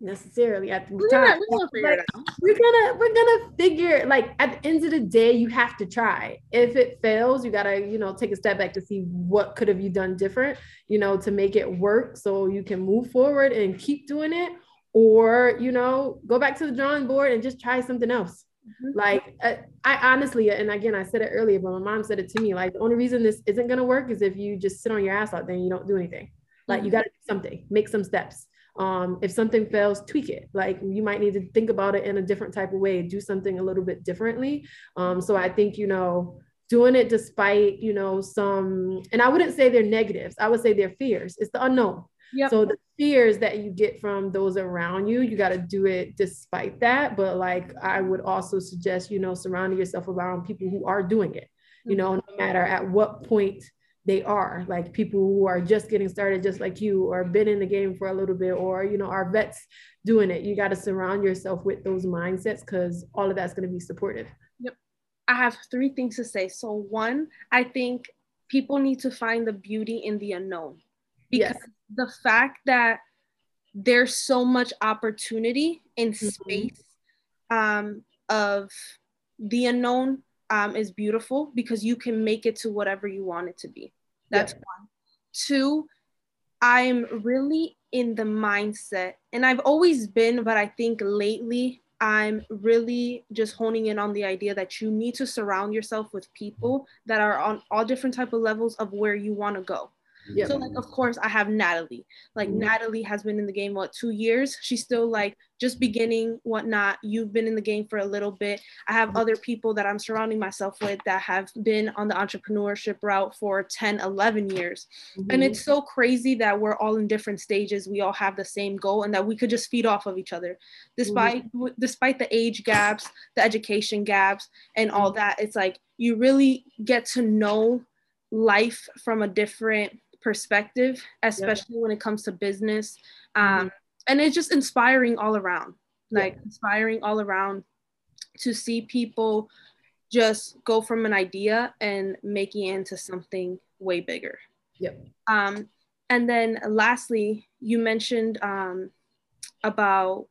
necessarily at the time. We're, gonna like, we're gonna we're gonna figure like at the end of the day, you have to try. If it fails, you gotta you know take a step back to see what could have you done different, you know, to make it work so you can move forward and keep doing it, or you know go back to the drawing board and just try something else. Mm-hmm. Like I, I honestly, and again, I said it earlier, but my mom said it to me. Like the only reason this isn't gonna work is if you just sit on your ass out there and you don't do anything. Like mm-hmm. you gotta do something, make some steps um, if something fails tweak it like you might need to think about it in a different type of way do something a little bit differently um, so i think you know doing it despite you know some and i wouldn't say they're negatives i would say they're fears it's the unknown yep. so the fears that you get from those around you you got to do it despite that. But like i would also suggest you know surrounding yourself around people who are doing it you know no matter mm-hmm. at what point they are. Like people who are just getting started just like you or been in the game for a little bit or you know are vets doing it. You got to surround yourself with those mindsets because all of that's going to be supportive. Yep. I have three things to say. So one i think people need to find the beauty in the unknown. Because yes. The fact that there's so much opportunity in mm-hmm. space um, of the unknown um, is beautiful because you can make it to whatever you want it to be. That's yeah. one. Two, I'm really in the mindset, and I've always been, but I think lately I'm really just honing in on the idea that you need to surround yourself with people that are on all different type of levels of where you want to go. Yep. So like of course I have Natalie. Like mm-hmm. Natalie has been in the game what two years. She's still like just beginning, whatnot. You've been in the game for a little bit. I have mm-hmm. other people that I'm surrounding myself with that have been on the entrepreneurship route for 10, 11 years. Mm-hmm. And it's so crazy that we're all in different stages. We all have the same goal and that we could just feed off of each other. Despite mm-hmm. despite the age gaps, the education gaps and all mm-hmm. that, it's like you really get to know life from a different perspective, especially yeah. when it comes to business. Um, mm-hmm. And it's just inspiring all around, like yeah. inspiring all around to see people just go from an idea and making it into something way bigger. Yep. Um, and then lastly, you mentioned um, about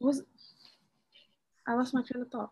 was I lost my train of thought.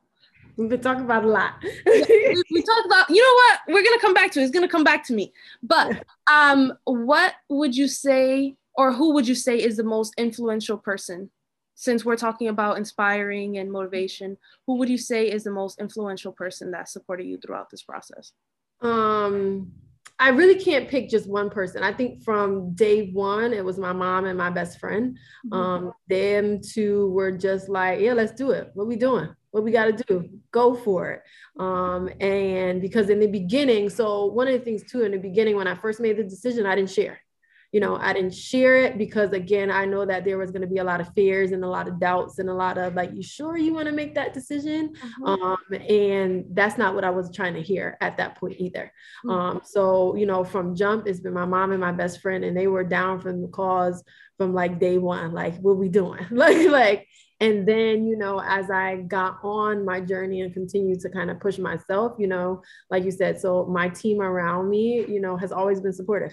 We've been talking about a lot. we, we talked about, you know what? We're gonna come back to it. It's gonna come back to me. But um, what would you say, or who would you say is the most influential person? Since we're talking about inspiring and motivation, who would you say is the most influential person that supported you throughout this process? Um, I really can't pick just one person. I think from day one, it was my mom and my best friend. Mm-hmm. Um, them two were just like, yeah, let's do it. What we doing? What we got to do. Go for it. Um, and because in the beginning so one of the things too in the beginning when i first made the decision i didn't share. You know i didn't share it because again i know that there was going to be a lot of fears and a lot of doubts and a lot of like you sure you want to make that decision? Uh-huh. um, and that's not what i was trying to hear at that point either. Mm-hmm. um, so you know from jump it's been my mom and my best friend and they were down from the cause from like day one like what we doing? Like like and then you know as i got on my journey and continued to kind of push myself you know like you said so my team around me you know has always been supportive.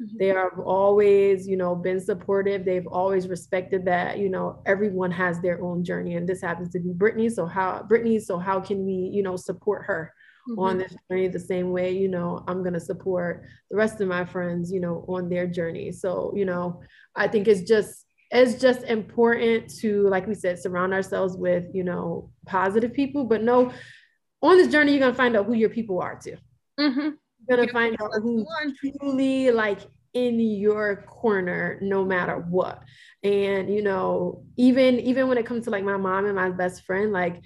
Mm-hmm. they have always you know been supportive. They've always respected that you know everyone has their own journey. And this happens to be brittany. So how brittany so how can we you know support her mm-hmm. on this journey the same way you know i'm going to support the rest of my friends you know on their journey. So you know i think it's just it's just important to like we said surround ourselves with you know positive people but no on this journey you're gonna find out who your people are too. Mm-hmm. you're gonna find out who's truly like in your corner no matter what. And you know even even when it comes to like my mom and my best friend like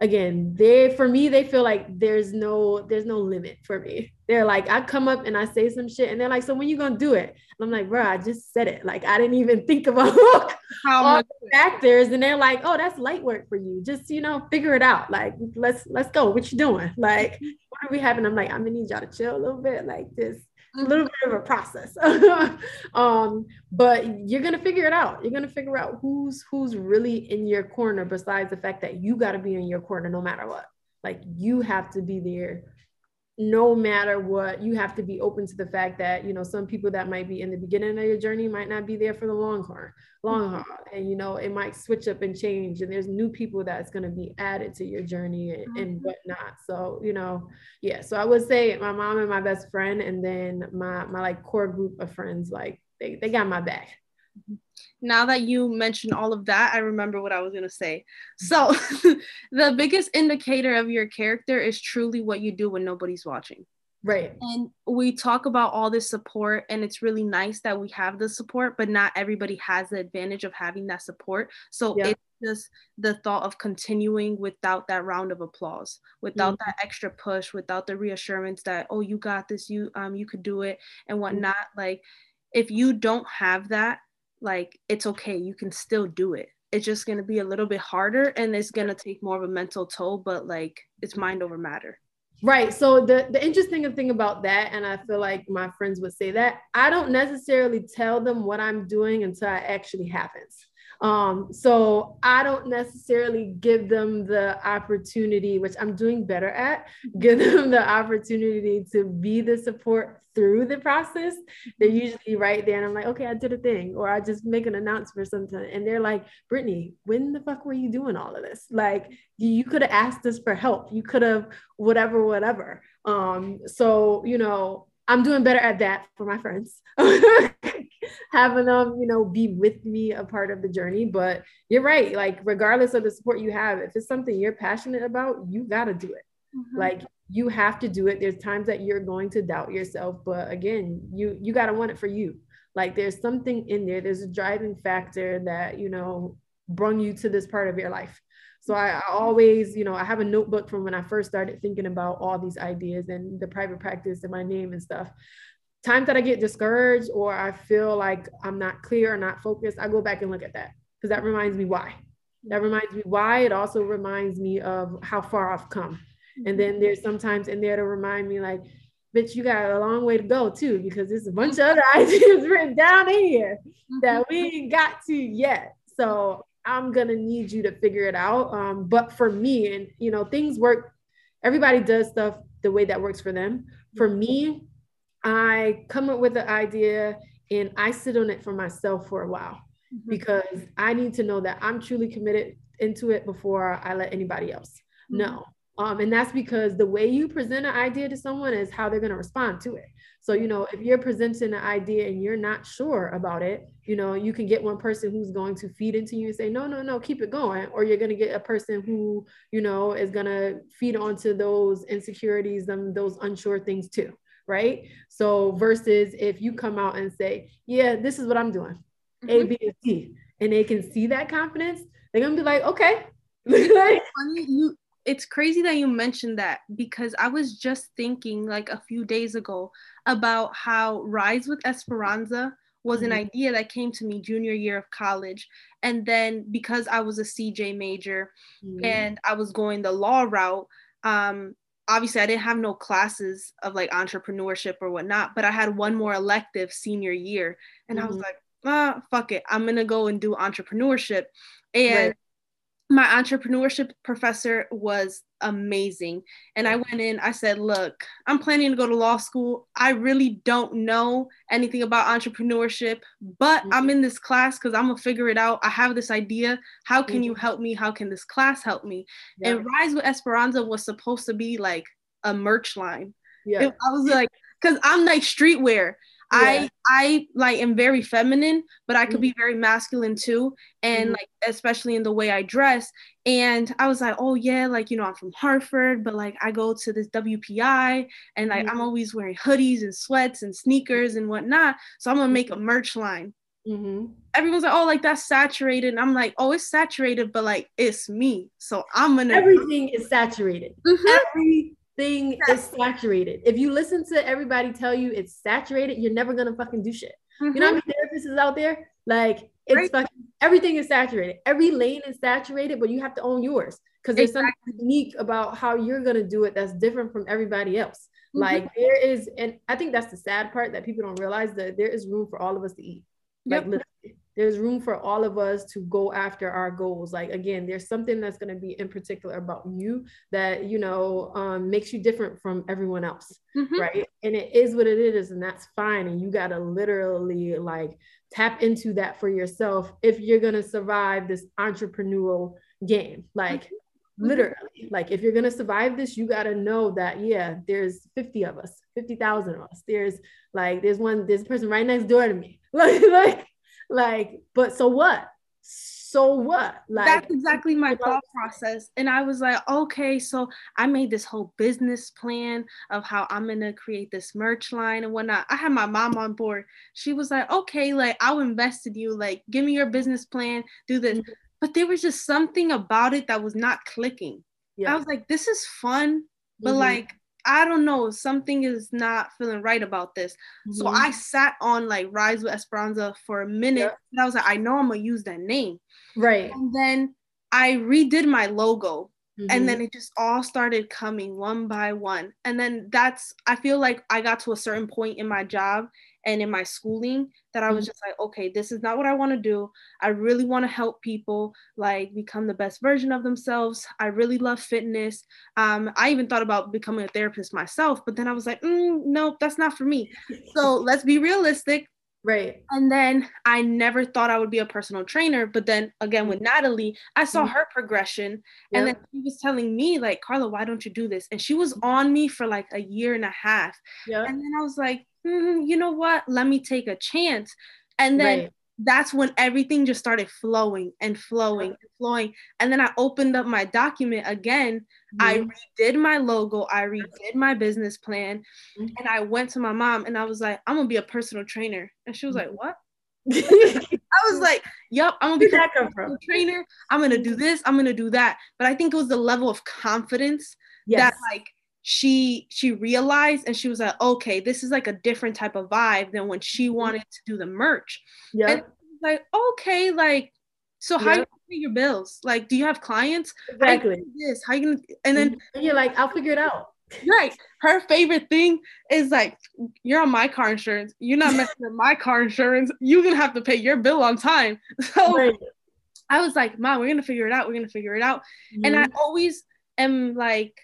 again they for me they feel like there's no there's no limit for me They're like, I come up and I say some shit, and they're like, "So when you gonna do it?" And I'm like, "Bro, I just said it. Like I didn't even think about how all the factors." And they're like, "Oh, that's light work for you. Just you know, figure it out. Like let's let's go. What you doing? Like what are we having?" I'm like, "I'm gonna need y'all to chill a little bit. Like just a little bit of a process um but you're gonna figure it out you're gonna figure out who's who's really in your corner besides the fact that you got to be in your corner no matter what like you have to be there no matter what you have to be open to the fact that you know some people that might be in the beginning of your journey might not be there for the long haul long mm-hmm. haul and you know it might switch up and change and there's new people that's going to be added to your journey and, and mm-hmm. whatnot so you know yeah so i would say my mom and my best friend and then my my like core group of friends like they, they got my back mm-hmm now that you mentioned all of that, I remember what I was going to say. So, the biggest indicator of your character is truly what you do when nobody's watching. Right. And we talk about all this support, and it's really nice that we have the support, but not everybody has the advantage of having that support. So, yeah. it's just the thought of continuing without that round of applause, without mm-hmm. that extra push, without the reassurance that, oh, you got this, you um you could do it and mm-hmm. whatnot. Mm-hmm. Like if you don't have that, like it's okay you can still do it. It's just going to be a little bit harder and it's going to take more of a mental toll but like it's mind over matter. Right so the the interesting thing about that and i feel like my friends would say that i don't necessarily tell them what i'm doing until it actually happens um, so I don't necessarily give them the opportunity, which I'm doing better at, give them the opportunity to be the support through the process. They're usually right there, and I'm like, okay, I did a thing, or I just make an announcement or something, and they're like, Brittany, when the fuck were you doing all of this? Like, you could have asked us for help. You could have whatever, whatever. Um, so you know, I'm doing better at that for my friends. having them, you know, be with me a part of the journey. But you're right. Like, regardless of the support you have, if it's something you're passionate about, you got to do it. Mm-hmm. Like, you have to do it. There's times that you're going to doubt yourself, but again, you you got to want it for you. Like, there's something in there. There's a driving factor that you know brung you to this part of your life. So I, I, always, you know, I have a notebook from when I first started thinking about all these ideas and the private practice and my name and stuff times that I get discouraged or I feel like I'm not clear or not focused, I go back and look at that because that reminds me why. That reminds me why. It also reminds me of how far I've come. And then mm-hmm. there's sometimes in there to remind me, like, bitch, you got a long way to go too, because there's a bunch of other ideas written down in here that mm-hmm. we ain't got to yet. So I'm gonna need you to figure it out. Um, but for me, and you know, things work, everybody does stuff the way that works for them. For me, I come up with the idea and I sit on it for myself for a while mm-hmm. because I need to know that I'm truly committed into it before I let anybody else mm-hmm. know. Um, and that's because the way you present an idea to someone is how they're going to respond to it. So, you know, if you're presenting an idea and you're not sure about it, you know, you can get one person who's going to feed into you and say, no, no, no, keep it going. Or you're going to get a person who, you know, is going to feed onto those insecurities, them, those unsure things too right? So versus if you come out and say, yeah, this is what I'm doing, mm-hmm. A, B, and C, and they can see that confidence, they're gonna be like, okay. like, you it's crazy that you mentioned that because I was just thinking like a few days ago about how Rise with Esperanza was an mm-hmm. idea that came to me junior year of college. And then because I was a CJ major mm-hmm. and I was going the law route, um, obviously I didn't have no classes of like entrepreneurship or whatnot, but I had one more elective senior year. And mm-hmm. I was mm-hmm. like, ah, fuck it. I'm gonna go and do entrepreneurship. And right my entrepreneurship professor was amazing. And I went in, I said, Look, I'm planning to go to law school. I really don't know anything about entrepreneurship, but mm-hmm. I'm in this class because I'm going to figure it out. I have this idea. How can mm-hmm. you help me? How can this class help me? Yeah. And Rise with Esperanza was supposed to be like a merch line. Yeah. It, I was like, because I'm like streetwear. Yeah. I I like am very feminine, but I could mm-hmm. be very masculine too, and mm-hmm. like especially in the way I dress. And I was like, oh yeah, like you know I'm from Hartford, but like I go to this WPI, and like mm-hmm. I'm always wearing hoodies and sweats and sneakers and whatnot. So I'm gonna make a merch line. Mm-hmm. Everyone's like, oh, like that's saturated. And I'm like, oh, it's saturated, but like it's me. So I'm gonna everything is saturated. Mm-hmm. Every everything is saturated. If you listen to everybody tell you it's saturated, you're never gonna fucking do shit. Mm-hmm. You know how many therapists is out there? Like it's right. fucking everything is saturated. Every lane is saturated, but you have to own yours because there's exactly. something unique about how you're gonna do it that's different from everybody else. Mm-hmm. Like there is, and I think that's the sad part that people don't realize that there is room for all of us to eat. Like yep. literally, there's room for all of us to go after our goals. Like again, there's something that's going to be in particular about you that you know um, makes you different from everyone else, mm-hmm. right? And it is what it is, and that's fine. And you got to literally like tap into that for yourself if you're going to survive this entrepreneurial game. Like mm-hmm. literally, like if you're going to survive this, you got to know that yeah, there's 50 of us, 50,000 of us. There's like there's one, there's a person right next door to me, like like like, but so what? So what? Like that's exactly my thought process. And I was like, okay, so I made this whole business plan of how I'm gonna create this merch line and whatnot. I had my mom on board. She was like, okay, like I'll invest in you, like give me your business plan, do this. Mm-hmm. But there was just something about it that was not clicking. Yeah. I was like, this is fun, but mm-hmm. like I don't know, something is not feeling right about this. Mm-hmm. So I sat on like Rise with Esperanza for a minute. Yep. And I was like, I know I'm gonna use that name. Right. And then I redid my logo. Mm-hmm. And then it just all started coming one by one. And then that's, I feel like I got to a certain point in my job and in my schooling that I was mm-hmm. just like, okay, this is not what I want to do. I really want to help people like become the best version of themselves. I really love fitness. Um, I even thought about becoming a therapist myself, but then I was like, mm, nope, that's not for me. So let's be realistic. Right. And then I never thought I would be a personal trainer. But then again, with Natalie, I saw mm-hmm. her progression. Yep. And then she was telling me, like, Carla, why don't you do this? And she was on me for like a year and a half. Yep. And then I was like, mm, you know what? Let me take a chance. And then right. that's when everything just started flowing and flowing and flowing. And then I opened up my document again. Mm-hmm. I redid my logo, I redid my business plan, mm-hmm. and I went to my mom and I was like, I'm gonna be a personal trainer. And she was like, What? I was like, "Yep, I'm gonna be that a personal trainer. I'm gonna do this. I'm gonna do that." But I think it was the level of confidence yes. that, like, she she realized and she was like okay this is like a different type of vibe than when she mm-hmm. wanted to do the merch. Yeah like okay like so how you pay your bills? Like do you have clients? Exactly. this? How you gonna and then mm-hmm. and you're like i'll figure it out. Right. Her favorite thing is like you're on my car insurance. You're not messing with my car insurance. You're gonna have to pay your bill on time. So right. i was like mom we're gonna figure it out. We're gonna figure it out. Mm-hmm. and i always am like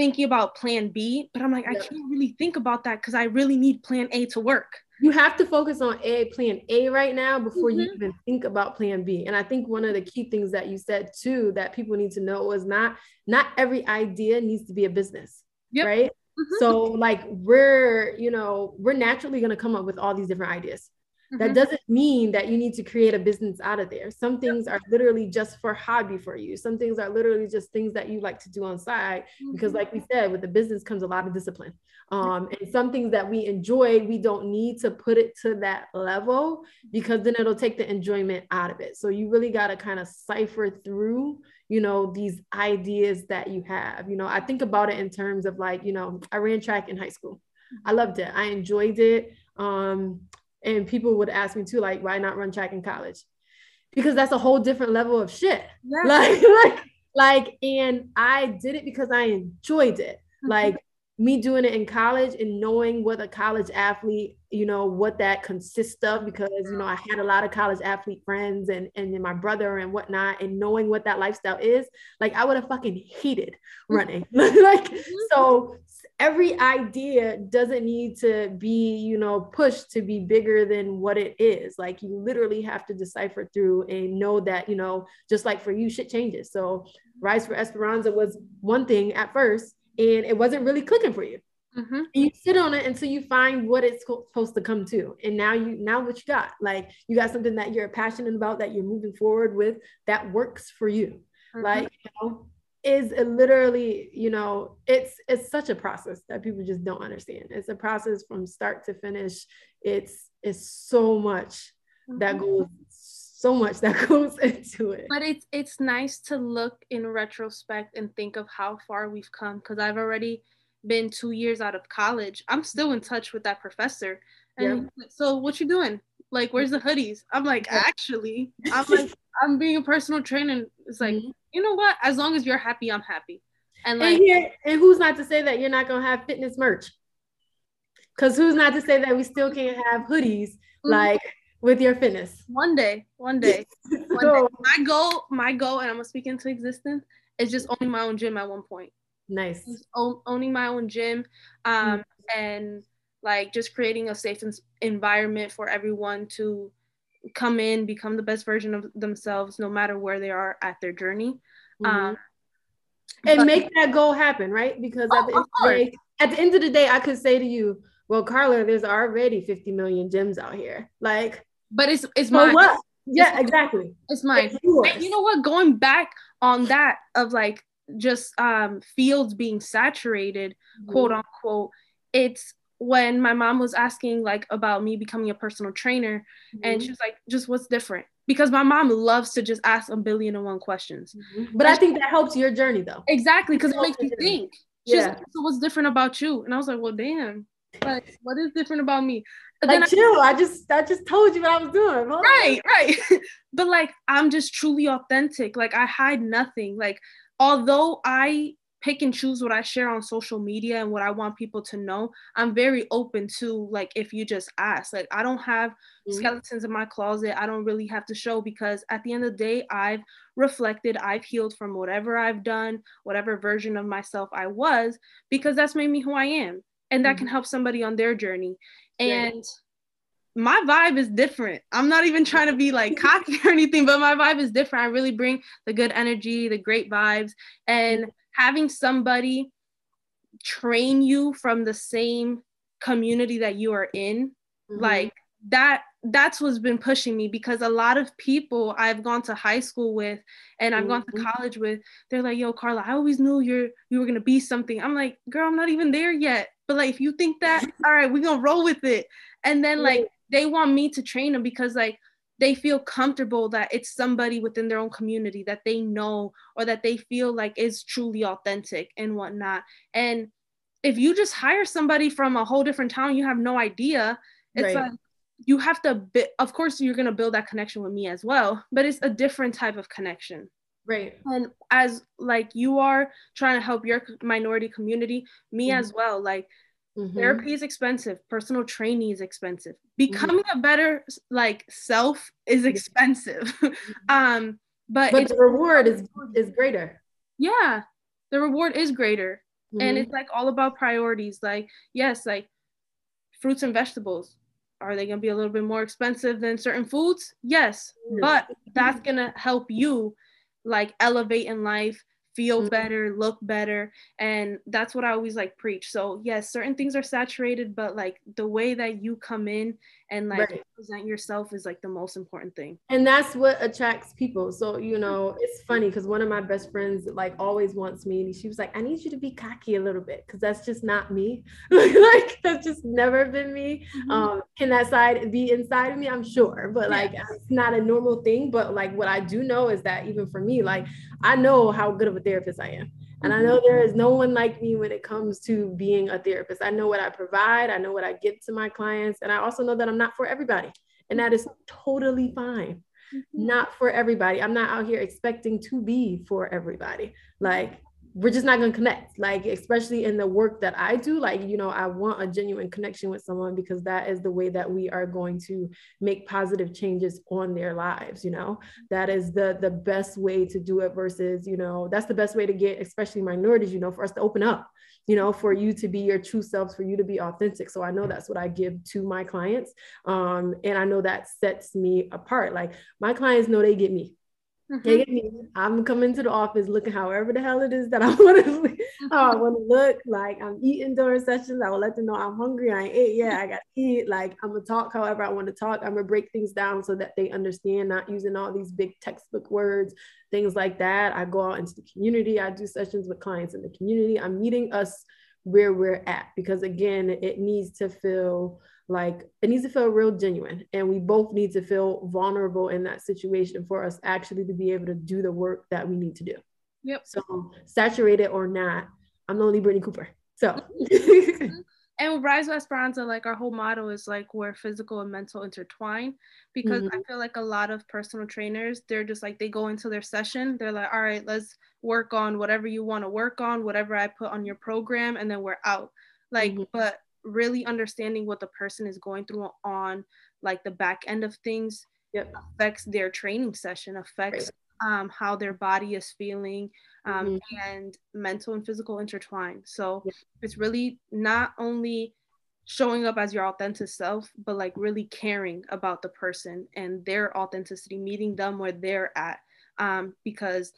thinking about plan B, but I'm like, I can't really think about that because I really need plan A to work. You have to focus on A, plan A right now before mm-hmm. you even think about plan B. And I think one of the key things that you said too that people need to know is not not every idea needs to be a business. Yep. Right. Mm-hmm. So like we're, you know, we're naturally gonna come up with all these different ideas. Mm-hmm. That doesn't mean that you need to create a business out of there. Some things are literally just for hobby for you. Some things are literally just things that you like to do on side mm-hmm. because like we said with the business comes a lot of discipline. Um, and some things that we enjoy, we don't need to put it to that level because then it'll take the enjoyment out of it. So you really got to kind of cipher through you know these ideas that you have you know i think about it in terms of like you know i ran track in high school i loved it i enjoyed it um and people would ask me too, like, why not run track in college? Because that's a whole different level of shit. Yeah. Like, like, like, and I did it because I enjoyed it. Mm-hmm. Like me doing it in college and knowing what a college athlete, you know, what that consists of, because you know, I had a lot of college athlete friends and and my brother and whatnot, and knowing what that lifestyle is, like I would have fucking hated mm-hmm. running. like mm-hmm. so every idea doesn't need to be you know pushed to be bigger than what it is. Like you literally have to decipher through and know that you know just like for you shit changes. So rise for esperanza was one thing at first and it wasn't really clicking for you. Mm-hmm. you sit on it until you find what it's supposed to come to. And now you now what you got. Like you got something that you're passionate about that you're moving forward with that works for you. Mm-hmm. like you know is literally you know it's it's such a process that people just don't understand it's a process from start to finish it's it's so much mm-hmm. that goes so much that goes into it but it's it's nice to look in retrospect and think of how far we've come because i've already been two years out of college, I'm still in touch with that professor. And yeah. so what you doing? Like, where's the hoodies? I'm like, actually, I'm like, I'm being a personal trainer. It's like, mm-hmm. You know what? As long as you're happy, I'm happy. And like, and, here, and who's not to say that you're not gonna have fitness merch? Because who's not to say that we still can't have hoodies mm-hmm. like with your fitness? One day, one day, one so, day. My goal, my goal, and I'm gonna speak into existence, is just owning my own gym at one point. Nice. Own, owning my own gym, um, mm-hmm. and like just creating a safe environment for everyone to come in, become the best version of themselves, no matter where they are at their journey. Mm-hmm. Um, and but, make that goal happen, right? Because oh, at, the day, at the end of the day, I could say to you, well, Carla, there's already 50 million gems out here. Like, but it's it's my what? Yeah, it's exactly. It's mine. It's and you know what? Going back on that of like just um fields being saturated, mm-hmm. quote unquote, it's when my mom was asking like about me becoming a personal trainer mm-hmm. and she was like just what's different? Because my mom loves to just ask a billion and one questions. Mm-hmm. but i think that helps your journey though. Exactly because it makes you think. Yeah. Like, so what's different about you? And i was like well damn. Like what is different about me? But like chill. I, I, just i just told you what i was doing huh? right right. But like i'm just truly authentic. Like i hide nothing. Like although i pick and choose what I share on social media and what I want people to know. I'm very open to like if you just ask. Like I don't have mm-hmm. skeletons in my closet. I don't really have to show because at the end of the day, I've reflected, I've healed from whatever I've done, whatever version of myself I was, because that's made me who I am. And that mm-hmm. can help somebody on their journey. And yeah my vibe is different. I'm not even trying to be like cocky or anything, but my vibe is different. I really bring the good energy, the great vibes, and having somebody train you from the same community that you are in mm-hmm. like that that's what's been pushing me because a lot of people I've gone to high school with and I've mm-hmm. gone to mm-hmm. college with, they're like, yo, Carla, I always knew you're you were gonna be something. I'm like, girl, I'm not even there yet. But like if you think that, all right, we're gonna roll with it. And then like they want me to train them because like they feel comfortable that it's somebody within their own community that they know or that they feel like is truly authentic and whatnot. And if you just hire somebody from a whole different town, you have no idea. It's right. like you have to, bi- of course, you're going to build that connection with me as well, but it's a different type of connection. Right. And as like you are trying to help your minority community, me mm-hmm. as well. Like Mm-hmm. Therapy is expensive. Personal training is expensive. Becoming mm-hmm. a better like self is expensive. Mm-hmm. um, but but the reward is is greater. Yeah, the reward is greater, and mm-hmm. it's like all about priorities. Like yes, like fruits and vegetables. Are they gonna be a little bit more expensive than certain foods? Yes, but that's gonna help you like elevate in life feel mm-hmm. better, look better. And that's what I always like preach. So yes, certain things are saturated, but like the way that you come in and like right. present yourself is like the most important thing. And that's what attracts people. So, you know, it's funny because one of my best friends like always wants me and she was like, I need you to be cocky a little bit because that's just not me. like that's just never been me. Mm-hmm. Um, can that side be inside of me? I'm sure, but like it's not a normal thing. But like what I do know is that even for me, like I know how good of a therapist I am. And I mm-hmm. know there is no one like me when it comes to being a therapist. I know what I provide, I know what I give to my clients, and I also know that I'm not for everybody. And that is totally fine. Mm-hmm. Not for everybody. I'm not out here expecting to be for everybody. Like we're just not going to connect. Like especially in the work that i do like you know i want a genuine connection with someone because that is the way that we are going to make positive changes on their lives you know? That is the the best way to do it versus you know that's the best way to get especially minorities you know for us to open up you know for you to be your true selves for you to be authentic. So i know that's what i give to my clients um and i know that sets me apart. Like my clients know they get me Mm-hmm. me. I'm coming to the office looking however the hell it is that I want to mm-hmm. how I want to look. Like I'm eating during sessions. I will let them know I'm hungry. I ain't ate yet. I got to eat. Like I'm gonna talk however I want to talk. I'm gonna break things down so that they understand, not using all these big textbook words, things like that. I go out into the community. I do sessions with clients in the community. I'm meeting us where we're at because again, it needs to feel like it needs to feel real genuine and we both need to feel vulnerable in that situation for us actually to be able to do the work that we need to do. Yep. So saturated or not i'm the only brittany cooper So mm-hmm. And Rise of Esperanza, like our whole motto is like where physical and mental intertwine because mm-hmm. I feel like a lot of personal trainers, they're just like they go into their session, they're like, all right, let's work on whatever you want to work on, whatever I put on your program, and then we're out. Like, mm-hmm. but really understanding what the person is going through on like the back end of things yep. affects their training session, affects. Um, how their body is feeling, um, mm-hmm. and mental and physical intertwine. So yep. it's really not only showing up as your authentic self, but like really caring about the person and their authenticity, meeting them where they're at. Um, because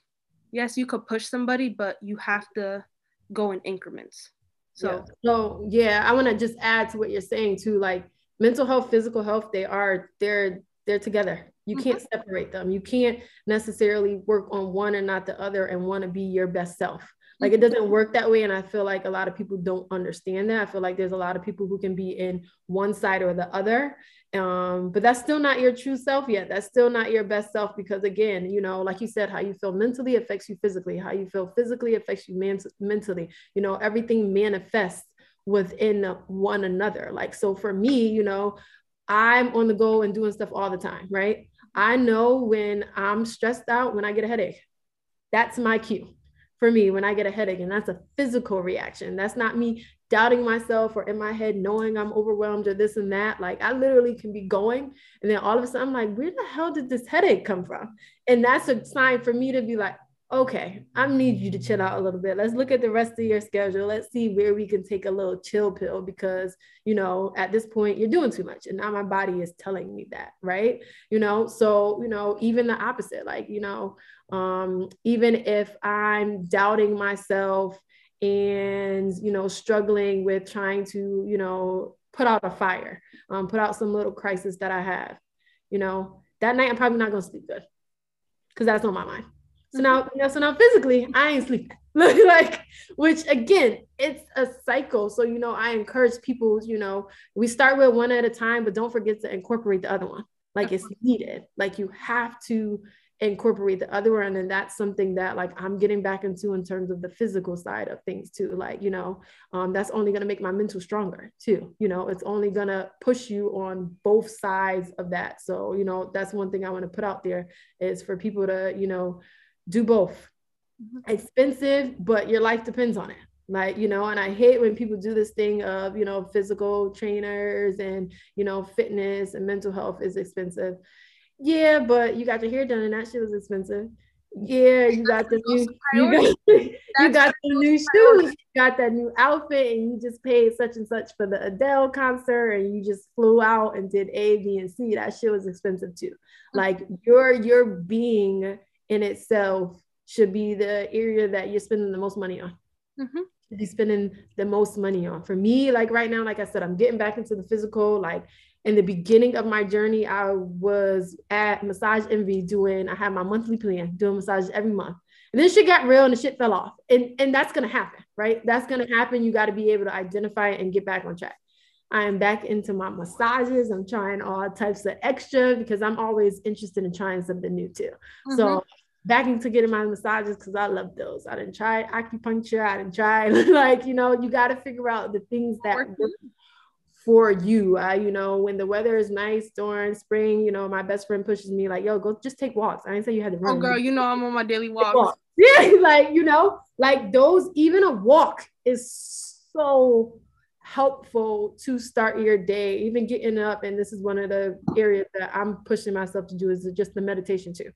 yes, you could push somebody, but you have to go in increments. So, yeah. so yeah, I want to just add to what you're saying too. Like mental health, physical health, they are they're they're together. You mm-hmm. can't separate them. You can't necessarily work on one and not the other and want to be your best self. Like it mm-hmm. doesn't work that way. And I feel like a lot of people don't understand that. I feel like there's a lot of people who can be in one side or the other. Um, but that's still not your true self yet. That's still not your best self because again, you know, like you said, how you feel mentally affects you physically. How you feel physically affects you man- mentally. You know, everything manifests within one another. Like, so for me, you know, I'm on the go and doing stuff all the time, right? I know when I'm stressed out, when I get a headache. That's my cue for me when I get a headache. And that's a physical reaction. That's not me doubting myself or in my head knowing I'm overwhelmed or this and that. Like I literally can be going. And then all of a sudden I'm like, where the hell did this headache come from? And that's a sign for me to be like, okay, I need you to chill out a little bit. Let's look at the rest of your schedule. Let's see where we can take a little chill pill because, you know, at this point you're doing too much. And now my body is telling me that, right? You know, so, you know, even the opposite, like, you know, um, even if I'm doubting myself and, you know, struggling with trying to, you know, put out a fire, um, put out some little crisis that I have, you know, that night I'm probably not going to sleep good because that's on my mind. So now, you know, so now physically, I ain't sleeping. like, which again, it's a cycle. So, you know, I encourage people, you know, we start with one at a time, but don't forget to incorporate the other one. Like it's needed. Like you have to incorporate the other one. And that's something that like I'm getting back into in terms of the physical side of things too. Like, you know, um, that's only gonna make my mental stronger too. You know, it's only gonna push you on both sides of that. So, you know, that's one thing I want to put out there is for people to, you know, do both. Mm-hmm. Expensive, but your life depends on it. Like, you know, and I hate when people do this thing of, you know, physical trainers and, you know, fitness and mental health is expensive. Yeah, but you got your hair done and that shit was expensive. Yeah, you got the new you got, you got the new shoes, you got that new outfit, and you just paid such and such for the Adele concert, and you just flew out and did A, B, and C. That shit was expensive too. Mm-hmm. Like your your being in itself should be the area that you're spending the most money on. Mm-hmm. Be spending the most money on. For me, like right now, like I said, I'm getting back into the physical. Like in the beginning of my journey, I was at Massage Envy doing. I had my monthly plan, doing massages every month. And then shit got real and the shit fell off. And, and that's gonna happen, right? That's gonna happen. You got to be able to identify it and get back on track. I am back into my massages. I'm trying all types of extra because I'm always interested in trying something new too. Mm-hmm. So back into getting my massages because I love those. I didn't try acupuncture. I didn't try like, you know, you got to figure out the things that work for you. I, you know, when the weather is nice during spring, you know, my best friend pushes me like, yo, go just take walks. I didn't say you had to oh, run. Oh girl, you know I'm on my daily walks. Walk. Yeah, like, you know, like those, even a walk is so helpful to start your day, even getting up. And this is one of the areas that I'm pushing myself to do is just the meditation too.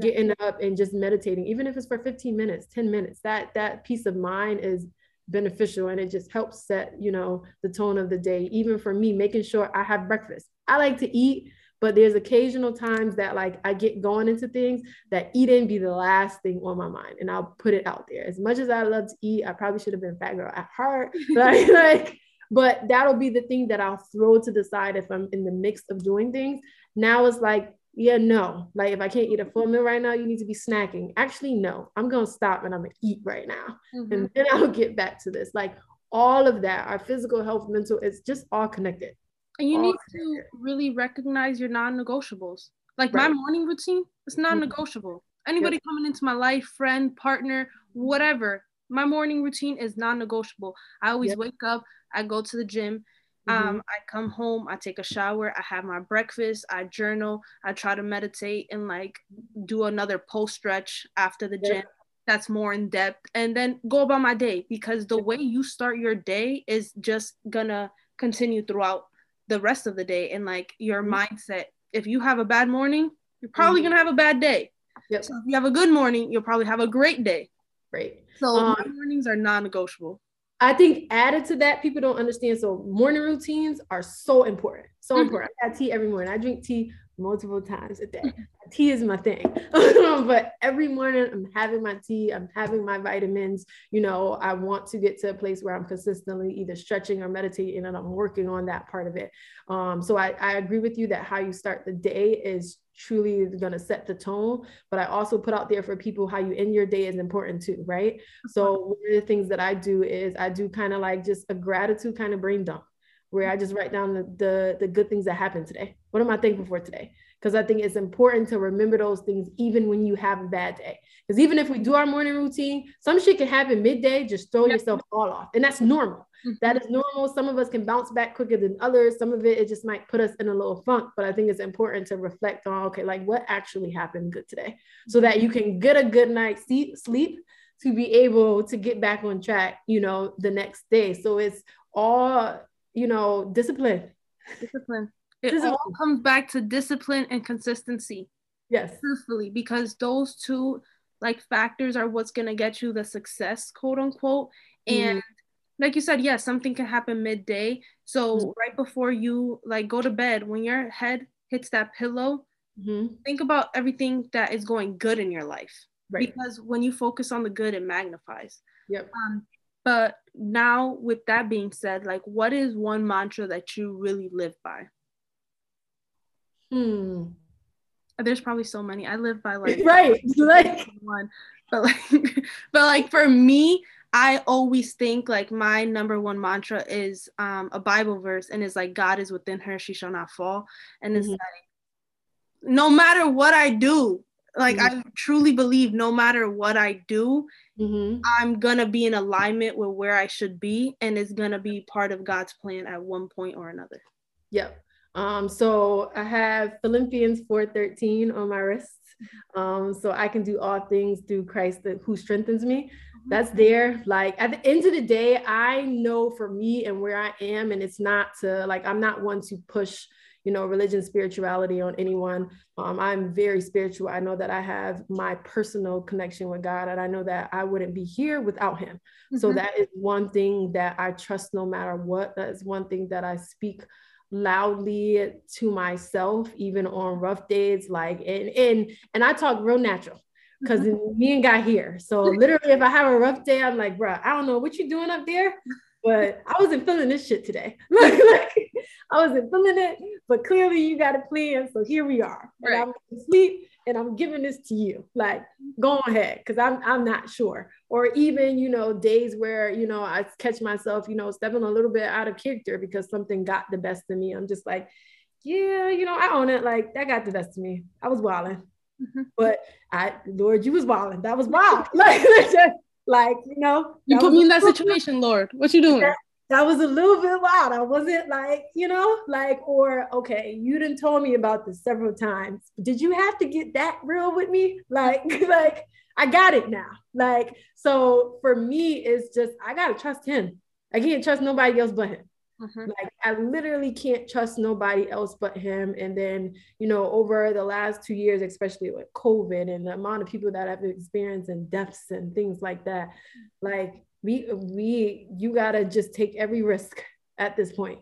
Getting up and just meditating, even if it's for 15 minutes, 10 minutes, that that peace of mind is beneficial and it just helps set, you know, the tone of the day. Even for me, making sure I have breakfast. I like to eat, but there's occasional times that like I get going into things that eating be the last thing on my mind and I'll put it out there. As much as I love to eat, I probably should have been fat girl at heart. like, like but that'll be the thing that I'll throw to the side if I'm in the mix of doing things. Now it's like, yeah, no. Like if I can't eat a full meal right now, you need to be snacking. Actually, no, I'm gonna stop and I'm gonna eat right now. Mm-hmm. And then I'll get back to this. Like all of that, our physical health, mental, it's just all connected. And you all need connected. to really recognize your non-negotiables. Like right. my morning routine, it's mm-hmm. non-negotiable. Anybody yep. coming into my life, friend, partner, whatever, my morning routine is non-negotiable. I always yep. wake up, I go to the gym, mm-hmm. um, I come home, I take a shower, I have my breakfast, I journal, I try to meditate and like do another post stretch after the yep. gym that's more in depth and then go about my day because the way you start your day is just gonna continue throughout the rest of the day and like your mm-hmm. mindset if you have a bad morning you're probably mm-hmm. gonna have a bad day yep. so if you have a good morning you'll probably have a great day Great. so um, mornings are non-negotiable I think added to that, people don't understand. So morning routines are so important. So mm-hmm. important. I have tea every morning. I drink tea multiple times a day. tea is my thing. but every morning I'm having my tea, I'm having my vitamins. You know, I want to get to a place where I'm consistently either stretching or meditating and I'm working on that part of it. Um, so I, I agree with you that how you start the day is truly going to set the tone. But I also put out there for people how you end your day is important too, right? So one of the things that I do is I do kind of like just a gratitude kind of brain dump where I just write down the, the, the good things that happened today. What am I thankful for today? Because I think it's important to remember those things even when you have a bad day. Because even if we do our morning routine, some shit can happen midday, just throw yep. yourself all off. And that's normal. Mm-hmm. That is normal. Some of us can bounce back quicker than others. Some of it, it just might put us in a little funk. But I think it's important to reflect on, okay, like what actually happened good today so that you can get a good night's sleep to be able to get back on track, you know, the next day. So it's all you know, discipline. Discipline. It discipline. all comes back to discipline and consistency. Yes. Truthfully, because those two like factors are what's gonna get you the success, quote unquote. And mm. like you said, yes, yeah, something can happen midday. So mm. right before you like go to bed, when your head hits that pillow, mm-hmm. think about everything that is going good in your life. Right. Because when you focus on the good, it magnifies. Yep. Um, but now, with that being said, like, what is one mantra that you really live by? Hmm. There's probably so many. I live by like right, like one, but like, but like for me, I always think like my number one mantra is um, a Bible verse, and it's like God is within her; she shall not fall. And it's mm-hmm. like, no matter what I do, like mm-hmm. I truly believe no matter what I do, mm-hmm. I'm gonna be in alignment with where I should be, and it's gonna be part of God's plan at one point or another. Yep. Um, so I have Philippians 4:13 on my wrist. Um, so I can do all things through Christ that, who strengthens me. Mm-hmm. That's there. Like at the end of the day, I know for me and where I am, and it's not to like I'm not one to push you know, religion, spirituality on anyone. Um, I'm very spiritual. I know that I have my personal connection with God, and I know that I wouldn't be here without Him. Mm-hmm. So that is one thing that I trust no matter what. That is one thing that I speak loudly to myself, even on rough days. Like, and and and I talk real natural because mm-hmm. me and guy here. So literally, if I have a rough day, I'm like, bro, I don't know what you doing up there, but I wasn't feeling this shit today. like, like I wasn't feeling it, but clearly you got a plan. So here we are. Right. And I'm asleep and I'm giving this to you. Like, go ahead, because I'm I'm not sure. Or even, you know, days where, you know, I catch myself, you know, stepping a little bit out of character because something got the best of me. I'm just like, yeah, you know, I own it. Like that got the best of me. I was wilding. Mm-hmm. But I, Lord, you was wilding. That was wild. like, like, you know. You put me in that situation, Lord. What you doing? That, that was a little bit wild. I wasn't like, you know, like, or okay, you didn't told me about this several times. Did you have to get that real with me? Like, like I got it now. Like, so for me, it's just I gotta trust him. I can't trust nobody else but him. Mm-hmm. Like I literally can't trust nobody else but him. And then, you know, over the last two years, especially with COVID and the amount of people that have experienced and deaths and things like that, like we we you gotta just take every risk at this point.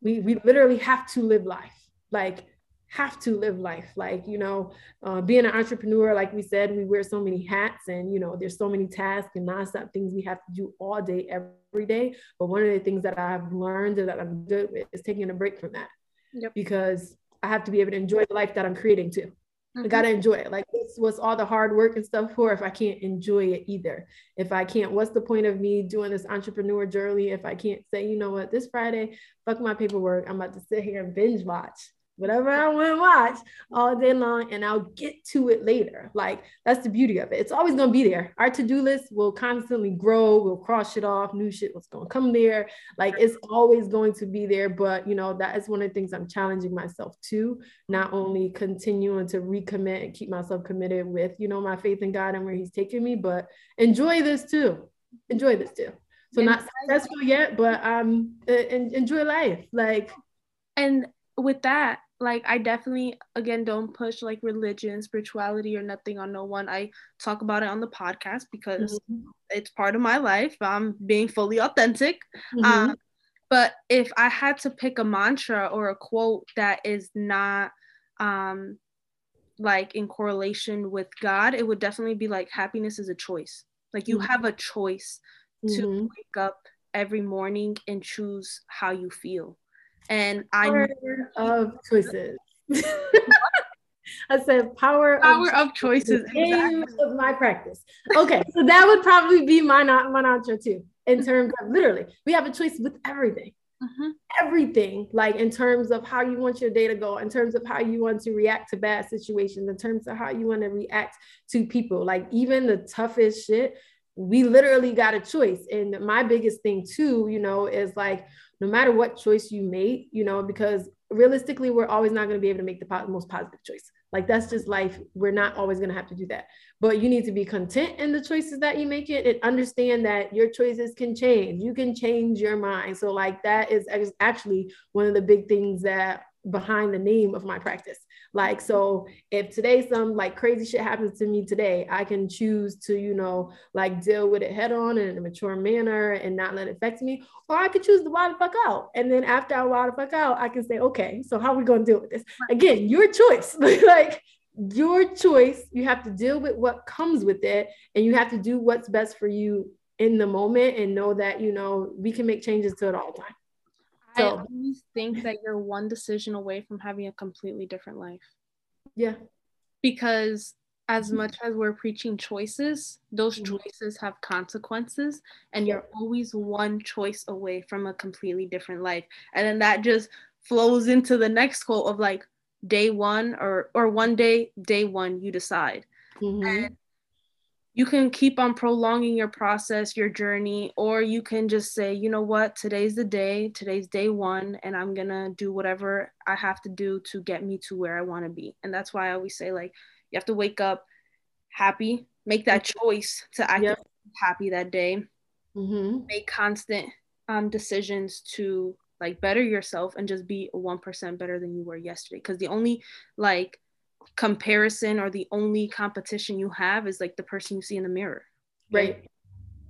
We we literally have to live life. Like have to live life like you know uh, being an entrepreneur like we said we wear so many hats and you know there's so many tasks and nonstop things we have to do all day every day but one of the things that i've learned that i'm good with is taking a break from that yep. because i have to be able to enjoy the life that i'm creating too. Mm-hmm. i gotta enjoy it. Like what's, what's all the hard work and stuff for if i can't enjoy it either? If i can't what's the point of me doing this entrepreneur journey if i can't say you know what? This friday fuck my paperwork. I'm about to sit here and binge watch whatever I want to watch all day long and I'll get to it later. Like that's the beauty of it. It's always going to be there. Our to-do list will constantly grow. We'll cross shit off, new shit what's going to come there. Like it's always going to be there, but you know, that is one of the things I'm challenging myself to, not only continuing to recommit and keep myself committed with, you know, my faith in God and where he's taking me, but enjoy this too. Enjoy this too. So not successful yet, but um enjoy life. Like and with that, like I definitely again don't push like religion, spirituality, or nothing on no one. I talk about it on the podcast because mm-hmm. it's part of my life. I'm being fully authentic. Mm-hmm. Um, but if I had to pick a mantra or a quote that is not um like in correlation with God, it would definitely be like happiness is a choice. Like you mm-hmm. have a choice to mm-hmm. wake up every morning and choose how you feel and I of choices. I said power power of, of choices. Exactly. Of my practice. Okay, so that would probably be my my mantra too. In terms of literally, we have a choice with everything. Mm-hmm. Everything, like in terms of how you want your day to go, in terms of how you want to react to bad situations, in terms of how you want to react to people, like even the toughest shit, we literally got a choice. And my biggest thing too, you know, is like no matter what choice you make, you know, because realistically, we're always not going to be able to make the po- most positive choice. Like that's just life. We're not always going to have to do that. But you need to be content in the choices that you make it and understand that your choices can change. You can change your mind. So like that is actually one of the big things that behind the name of my practice. Like, so if today some like crazy shit happens to me today, I can choose to, you know, like deal with it head on in a mature manner and not let it affect me. Or I could choose to wild the fuck out. And then after I wild the fuck out, I can say, okay, so how are we going to deal with this? Again, your choice. like, your choice. You have to deal with what comes with it and you have to do what's best for you in the moment and know that, you know, we can make changes to it all the time. So, I always think that you're one decision away from having a completely different life. Yeah. Because as mm-hmm. much as we're preaching choices, those mm-hmm. choices have consequences, and you're always one choice away from a completely different life. And then that just flows into the next quote of like day one or or one day, day one, you decide. Mm-hmm. And you can keep on prolonging your process, your journey, or you can just say, you know what, today's the day, today's day one, and I'm gonna do whatever I have to do to get me to where I wanna be. And that's why I always say, like, you have to wake up happy, make that choice to act yep. happy that day, mm-hmm. make constant um, decisions to like better yourself and just be 1% better than you were yesterday. Because the only like comparison or the only competition you have is like the person you see in the mirror. Right.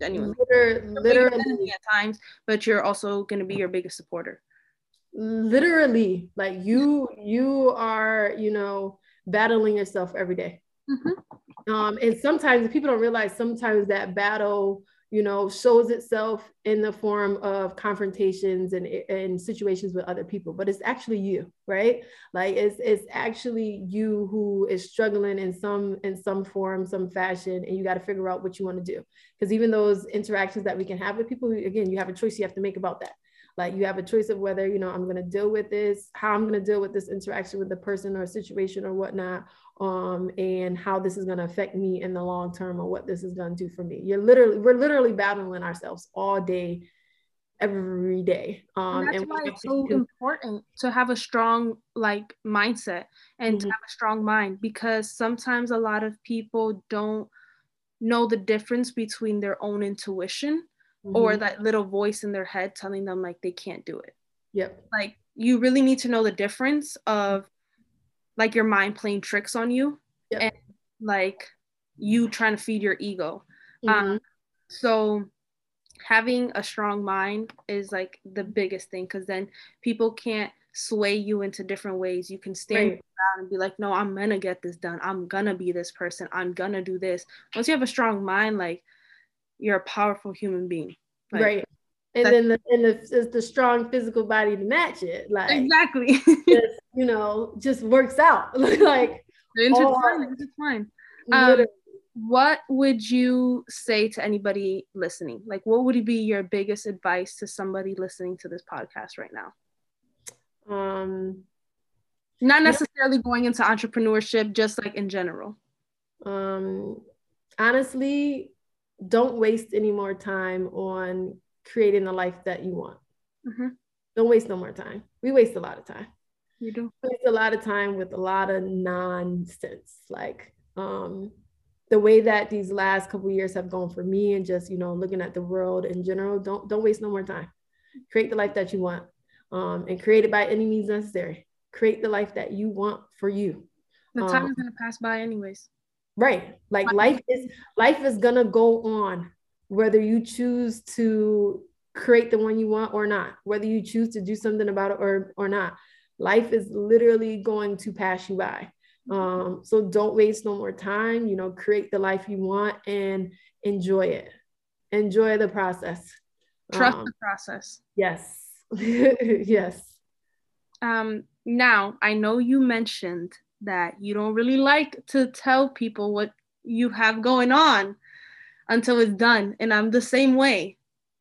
Genuinely. Literally, literally at times, but you're also going to be your biggest supporter. Literally, like you, you are, you know, battling yourself every day. Mm-hmm. Um, and sometimes people don't realize sometimes that battle you know, shows itself in the form of confrontations and, and situations with other people, but it's actually you, right? Like it's it's actually you who is struggling in some in some form, some fashion, and you got to figure out what you want to do. Because even those interactions that we can have with people, again, you have a choice you have to make about that. Like you have a choice of whether, you know, I'm going to deal with this, how I'm going to deal with this interaction with the person or situation or whatnot, um, and how this is going to affect me in the long term or what this is going to do for me. You're literally, we're literally battling ourselves all day, every day. Um, and that's and why it's so important to have a strong like mindset and mm-hmm. to have a strong mind because sometimes a lot of people don't know the difference between their own intuition mm-hmm. or that little voice in their head telling them like they can't do it. Yep. Like you really need to know the difference of like your mind playing tricks on you yep. and like you trying to feed your ego. Mm-hmm. Um, so having a strong mind is like the biggest thing because then people can't sway you into different ways. You can stand right. and be like, no, I'm gonna get this done. I'm gonna be this person. I'm gonna do this. Once you have a strong mind, like you're a powerful human being. Like, right. And then the and the, the strong physical body to match it. Like exactly. just, you know, just works out. like intertwined, intertwined. Um, what would you say to anybody listening? Like what would be your biggest advice to somebody listening to this podcast right now? Um Not necessarily going into entrepreneurship, just like in general. Um, honestly, don't waste any more time on creating the life that you want. Mm-hmm. Don't waste no more time. We waste a lot of time. You do. We waste a lot of time with a lot of nonsense. Like um, the way that these last couple years have gone for me, and just you know looking at the world in general. Don't don't waste no more time. Create the life that you want, um, and create it by any means necessary. Create the life that you want for you. The time um, is gonna pass by anyways. Right. Like life is life is gonna go on whether you choose to create the one you want or not, whether you choose to do something about it or or not. Life is literally going to pass you by. Um, so don't waste no more time. You know, create the life you want and enjoy it. Enjoy the process. Trust um, the process. Yes. yes. Um, now I know you mentioned that you don't really like to tell people what you have going on until it's done. And I'm the same way.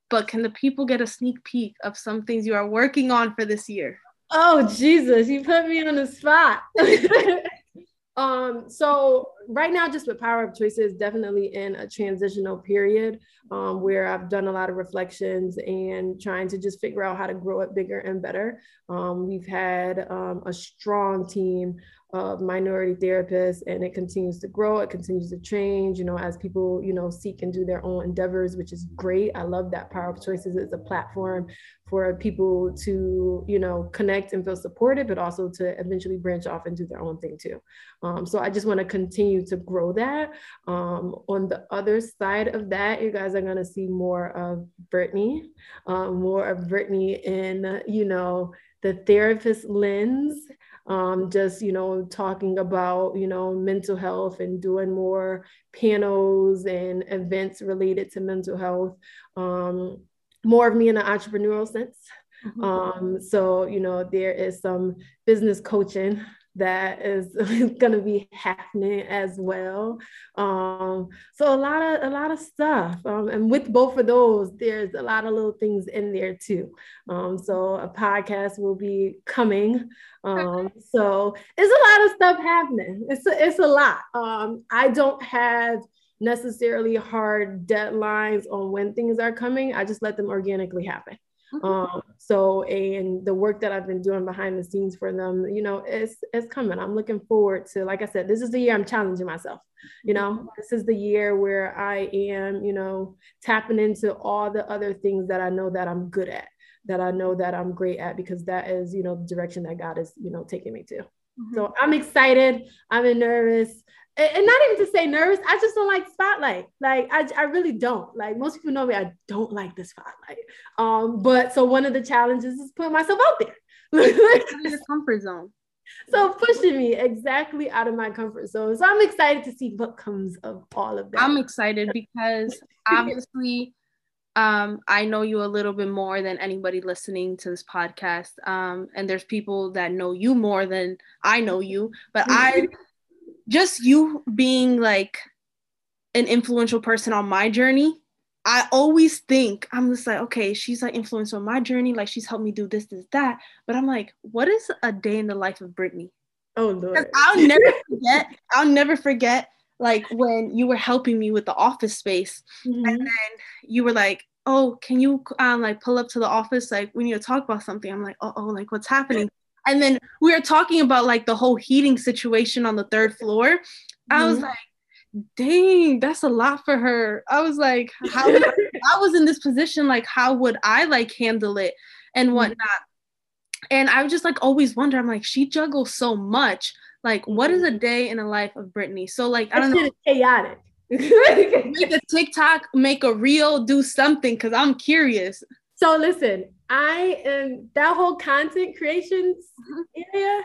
But can the people get a sneak peek of some things you are working on for this year? Oh Jesus, you put me on the spot. um, so right now, just with Power of Choices, definitely in a transitional period um, where I've done a lot of reflections and trying to just figure out how to grow it bigger and better. Um, we've had um, a strong team of minority therapists and it continues to grow it continues to change you know as people you know seek and do their own endeavors which is great. I love that power of choices is a platform for people to you know connect and feel supported but also to eventually branch off and do their own thing too. Um, so i just want to continue to grow that. Um, on the other side of that you guys are going to see more of brittany um, more of brittany in you know the therapist lens um, just you know talking about you know mental health and doing more panels and events related to mental health um, more of me in an entrepreneurial sense mm-hmm. um, so you know there is some business coaching that is going to be happening as well. Um, so a lot of a lot of stuff, um, and with both of those, there's a lot of little things in there too. Um, so a podcast will be coming. Um, so it's a lot of stuff happening. It's a, it's a lot. Um, I don't have necessarily hard deadlines on when things are coming. I just let them organically happen. Um, so and the work that I've been doing behind the scenes for them, you know, it's it's coming. I'm looking forward to, like I said, this is the year I'm challenging myself. You know, mm-hmm. this is the year where I am, you know, tapping into all the other things that I know that I'm good at, that I know that I'm great at, because that is, you know, the direction that God is, you know, taking me to. Mm-hmm. So I'm excited. I'm nervous and not even to say nervous i just don't like spotlight. Like I, I really don't. Like most people know me i don't like the spotlight. Um but so one of the challenges is putting myself out there. Your comfort zone. So pushing me exactly out of my comfort zone. So i'm excited to see what comes of all of that. I'm excited because obviously um, I know you a little bit more than anybody listening to this podcast. Um, and there's people that know you more than I know you, but I just you being like an influential person on my journey, I always think I'm just like, okay, she's like influential on my journey, like she's helped me do this, this, that. But I'm like, what is a day in the life of Brittany? Oh Lord. I'll never forget, I'll never forget like when you were helping me with the office space. Mm-hmm. And then you were like, oh, can you um like pull up to the office? Like we need to talk about something. I'm like, oh, oh, like what's happening? And then we were talking about like the whole heating situation on the third floor. Mm-hmm. I was mm-hmm. like, dang, that's a lot for her. I was like, how I was in this position, like, how would I like handle it and mm-hmm. whatnot? And I just like always wonder, I'm like, she juggles so much. Like, what is a mm-hmm. day in the life of Brittany? So, like, I don't know. chaotic. make a TikTok, make a reel, do something because I'm curious. So listen, I am that whole content creation area.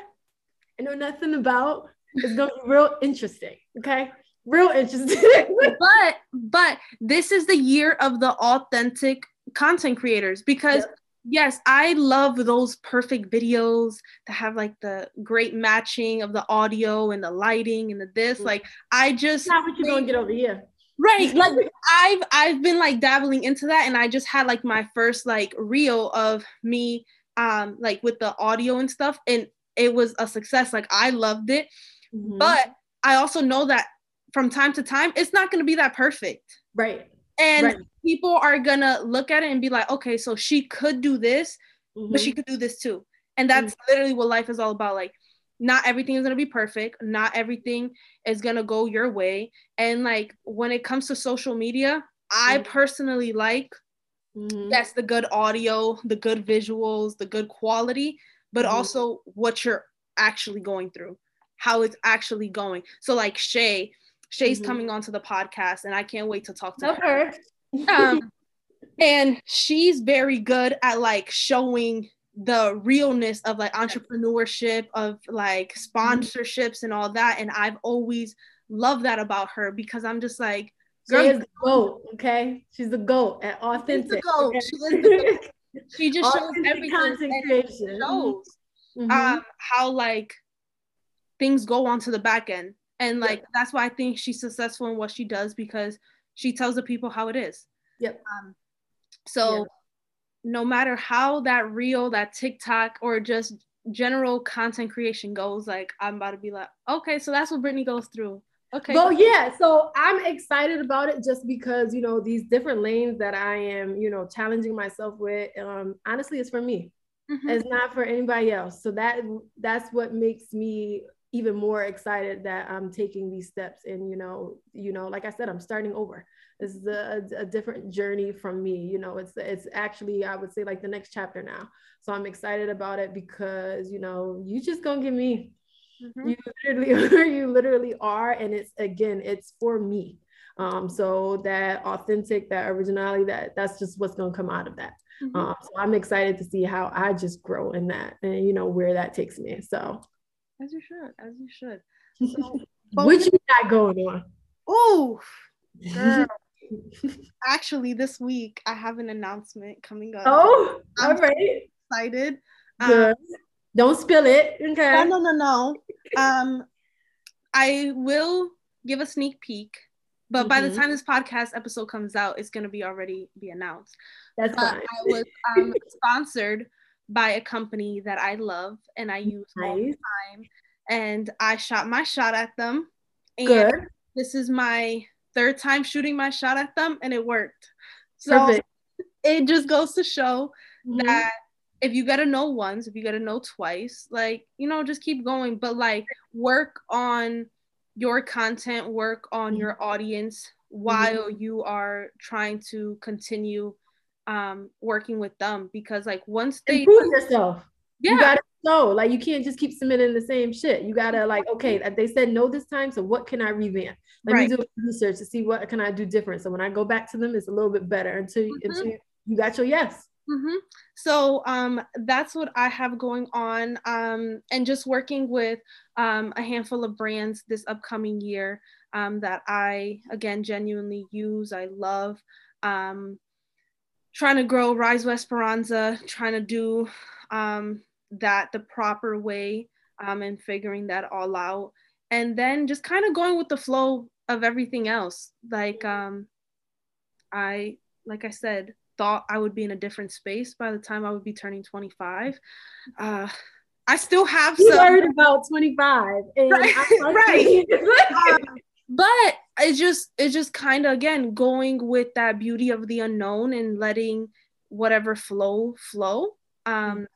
I know nothing about. It's gonna be real interesting. Okay, real interesting. but but this is the year of the authentic content creators because. Yep. Yes, I love those perfect videos that have like the great matching of the audio and the lighting and the this. Mm-hmm. Like I just not what you're gonna get over here right like i've i've been like dabbling into that and i just had like my first like reel of me um like with the audio and stuff and it was a success. Like I loved it. Mm-hmm. But I also know that from time to time, it's not going to be that perfect. Right. And right. people are going to look at it and be like, okay, so she could do this, mm-hmm. but she could do this too. And that's mm-hmm. literally what life is all about. Like, not everything is going to be perfect. Not everything is going to go your way. And like, when it comes to social media, I mm-hmm. personally like, mm-hmm. yes, the good audio, the good visuals, the good quality, but also what you're actually going through how it's actually going. So like Shay, Shay's mm-hmm. coming onto the podcast, and I can't wait to talk to Love her. her. um, and she's very good at like showing the realness of like entrepreneurship, of like sponsorships and all that. And I've always loved that about her because I'm just like, girl, she is the goat. Okay, she's the goat at authentic. Goat. She, the goat. she just shows everything. Shows mm-hmm. um, how like things go onto the back end. And like that's why I think she's successful in what she does because she tells the people how it is. Yep. Um, so. No matter how that reel, that TikTok, or just general content creation goes, like I'm about to be like, okay, so that's what Brittany goes through. Okay. Well, yeah. So I'm excited about it just because you know these different lanes that I am, you know, challenging myself with. Um, honestly, it's for me. Mm-hmm. It's not for anybody else. So that that's what makes me even more excited that I'm taking these steps and you know you know like I said I'm starting over this is a, a, different journey from me you know it's it's actually I would say like the next chapter now so I'm excited about it because you know you just gonna give me mm-hmm. you literally you literally are and it's again it's for me um so that authentic that originality that that's just what's gonna come out of that mm-hmm. um so I'm excited to see how I just grow in that and you know where that takes me so as you should, as you should. So, what you got going on? Oh, girl. Actually, this week I have an announcement coming up. Oh, I'm all right. Excited. Um, Don't spill it. Okay. No, no, no, no. Um, I will give a sneak peek, but mm-hmm. by the mm-hmm. time this podcast episode comes out, it's gonna be already be announced. That's fine. I was um, sponsored by a company that I love and I use nice. all the time. And I shot my shot at them. And Good. this is my third time shooting my shot at them and it worked. So Perfect. it just goes to show mm-hmm. that if you gotta know once, if you gotta know twice, like, you know, just keep going. But like work on your content, work on mm-hmm. your audience while mm-hmm. you are trying to continue um working with them because like once they improve yourself yeah. you gotta know like you can't just keep submitting the same shit you gotta like okay they said no this time so what can i revamp let right. me do research to see what can i do different so when i go back to them it's a little bit better until, mm-hmm. until you got your yes mm-hmm. so um that's what i have going on um and just working with um a handful of brands this upcoming year um that i again genuinely use i love um trying to grow Rise with Esperanza, trying to do um, that the proper way um, and figuring that all out. And then just kind of going with the flow of everything else. Like um, I, like I said, thought I would be in a different space by the time I would be turning 25. Uh, I still have you some. heard about 25. right. right. um, but it's just it's just kind of again going with that beauty of the unknown and letting whatever flow flow um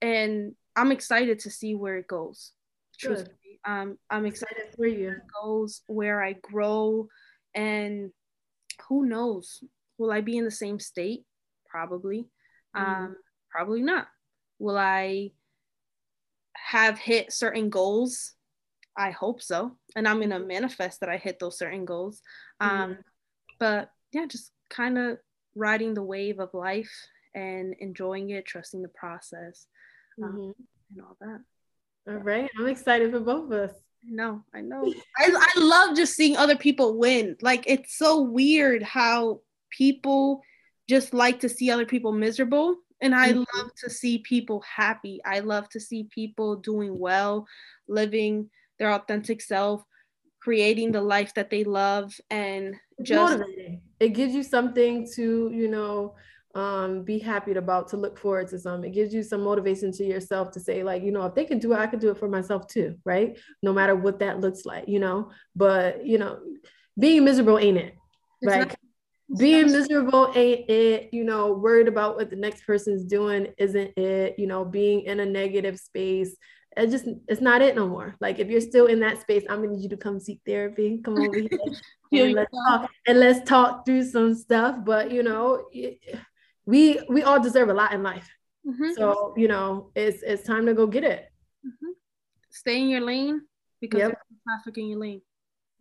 and i'm excited to see where it goes Good. um i'm excited for you where it goes where i grow and who knows will i be in the same state probably mm. um probably not will i have hit certain goals I hope so. And I'm gonna manifest that I hit those certain goals. Um, mm-hmm. But yeah, just kind of riding the wave of life and enjoying it, trusting the process, um, mm-hmm. and all that. All right, I'm excited for both of us. I know, I know. I, I love just seeing other people win. Like it's so weird how people just like to see other people miserable. And I mm-hmm. love to see people happy. I love to see people doing well, living their authentic self, creating the life that they love, and just motivating. It gives you something to, you know, um, be happy about to look forward to some. It gives you some motivation to yourself to say, like, you know, if they can do it, I can do it for myself too, right? No matter what that looks like, you know. But you know, being miserable ain't it. right? like being miserable ain't it, you know, worried about what the next person's doing isn't it, you know, being in a negative space. It just it's not it no more. Like if you're still in that space, I'm gonna need you to come seek therapy. Come over here and let's talk and let's talk through some stuff. But you know, we we all deserve a lot in life. Mm-hmm. So you know, it's it's time to go get it. Mm-hmm. Stay in your lane because yep. traffic in your lane.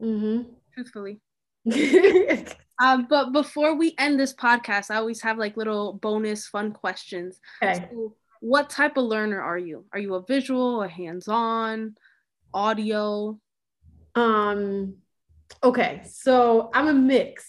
Mm-hmm. Truthfully. um, but before we end this podcast, I always have like little bonus fun questions. Okay. So what type of learner are you? Are you a visual, a hands-on, audio? Um. Okay, so I'm a mix.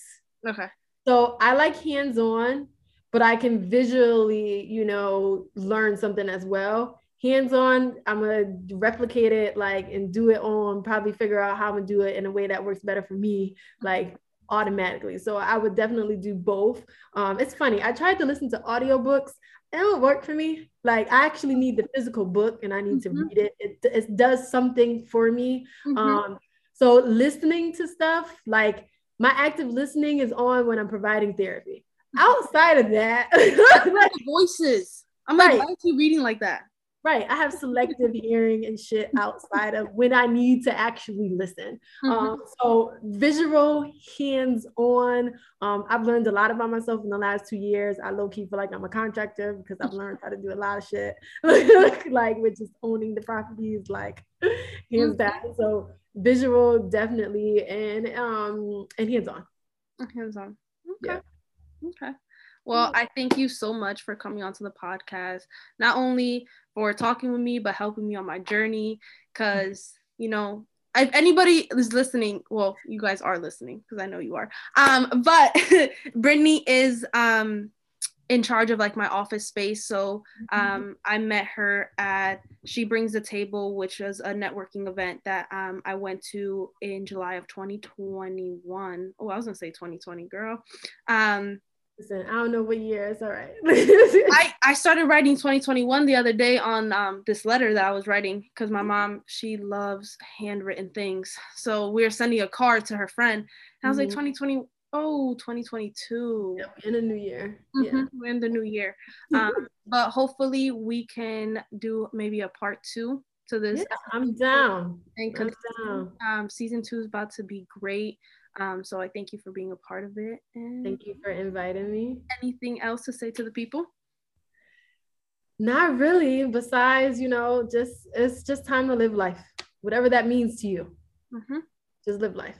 Okay. So I like hands-on but I can visually, you know, learn something as well. Hands on, I'm gonna replicate it like and do it on, probably figure out how I'm gonna do it in a way that works better for me, like automatically. So I would definitely do both. Um, it's funny, I tried to listen to audiobooks. It don't work for me. Like I actually need the physical book and I need mm-hmm. to read it. it. It does something for me. Mm-hmm. Um, so listening to stuff like my active listening is on when I'm providing therapy outside of that, voices. I'm like, right. why is he reading like that? Right. I have selective hearing and shit outside of when I need to actually listen. Mm-hmm. Um, so visual, hands on. Um, I've learned a lot about myself in the last two years. I low key feel like I'm a contractor because I've learned how to do a lot of shit, like with just owning the properties, like hands mm-hmm. down. So visual, definitely, and um, and hands on. Hands on. Okay. Yeah. Okay. Well, I thank you so much for coming onto the podcast, not only for talking with me, but helping me on my journey. Because, you know, if anybody is listening, well, you guys are listening because I know you are. Um, but Brittany is um in charge of like my office space. So mm-hmm. um, I met her at She Brings the Table, which was a networking event that um, I went to in July of 2021. Oh, I was gonna say 2020, girl. Um, Listen, I don't know what year. It's all right. I, I started writing 2021 the other day on um, this letter that I was writing because my mom, she loves handwritten things. So we were sending a card to her friend. And I was mm-hmm. like, 2020, oh, 2022. Yep, in the new year. Mm-hmm. Yeah. We're in the new year. Um, but hopefully we can do maybe a part two to this. Yeah, I'm down. And I'm down. Um, season two is about to be great. Um, so I thank you for being a part of it. And thank you for inviting me. Anything else to say to the people? Not really. Besides, you know, just it's just time to live life, whatever that means to you. Mm-hmm. Just live life.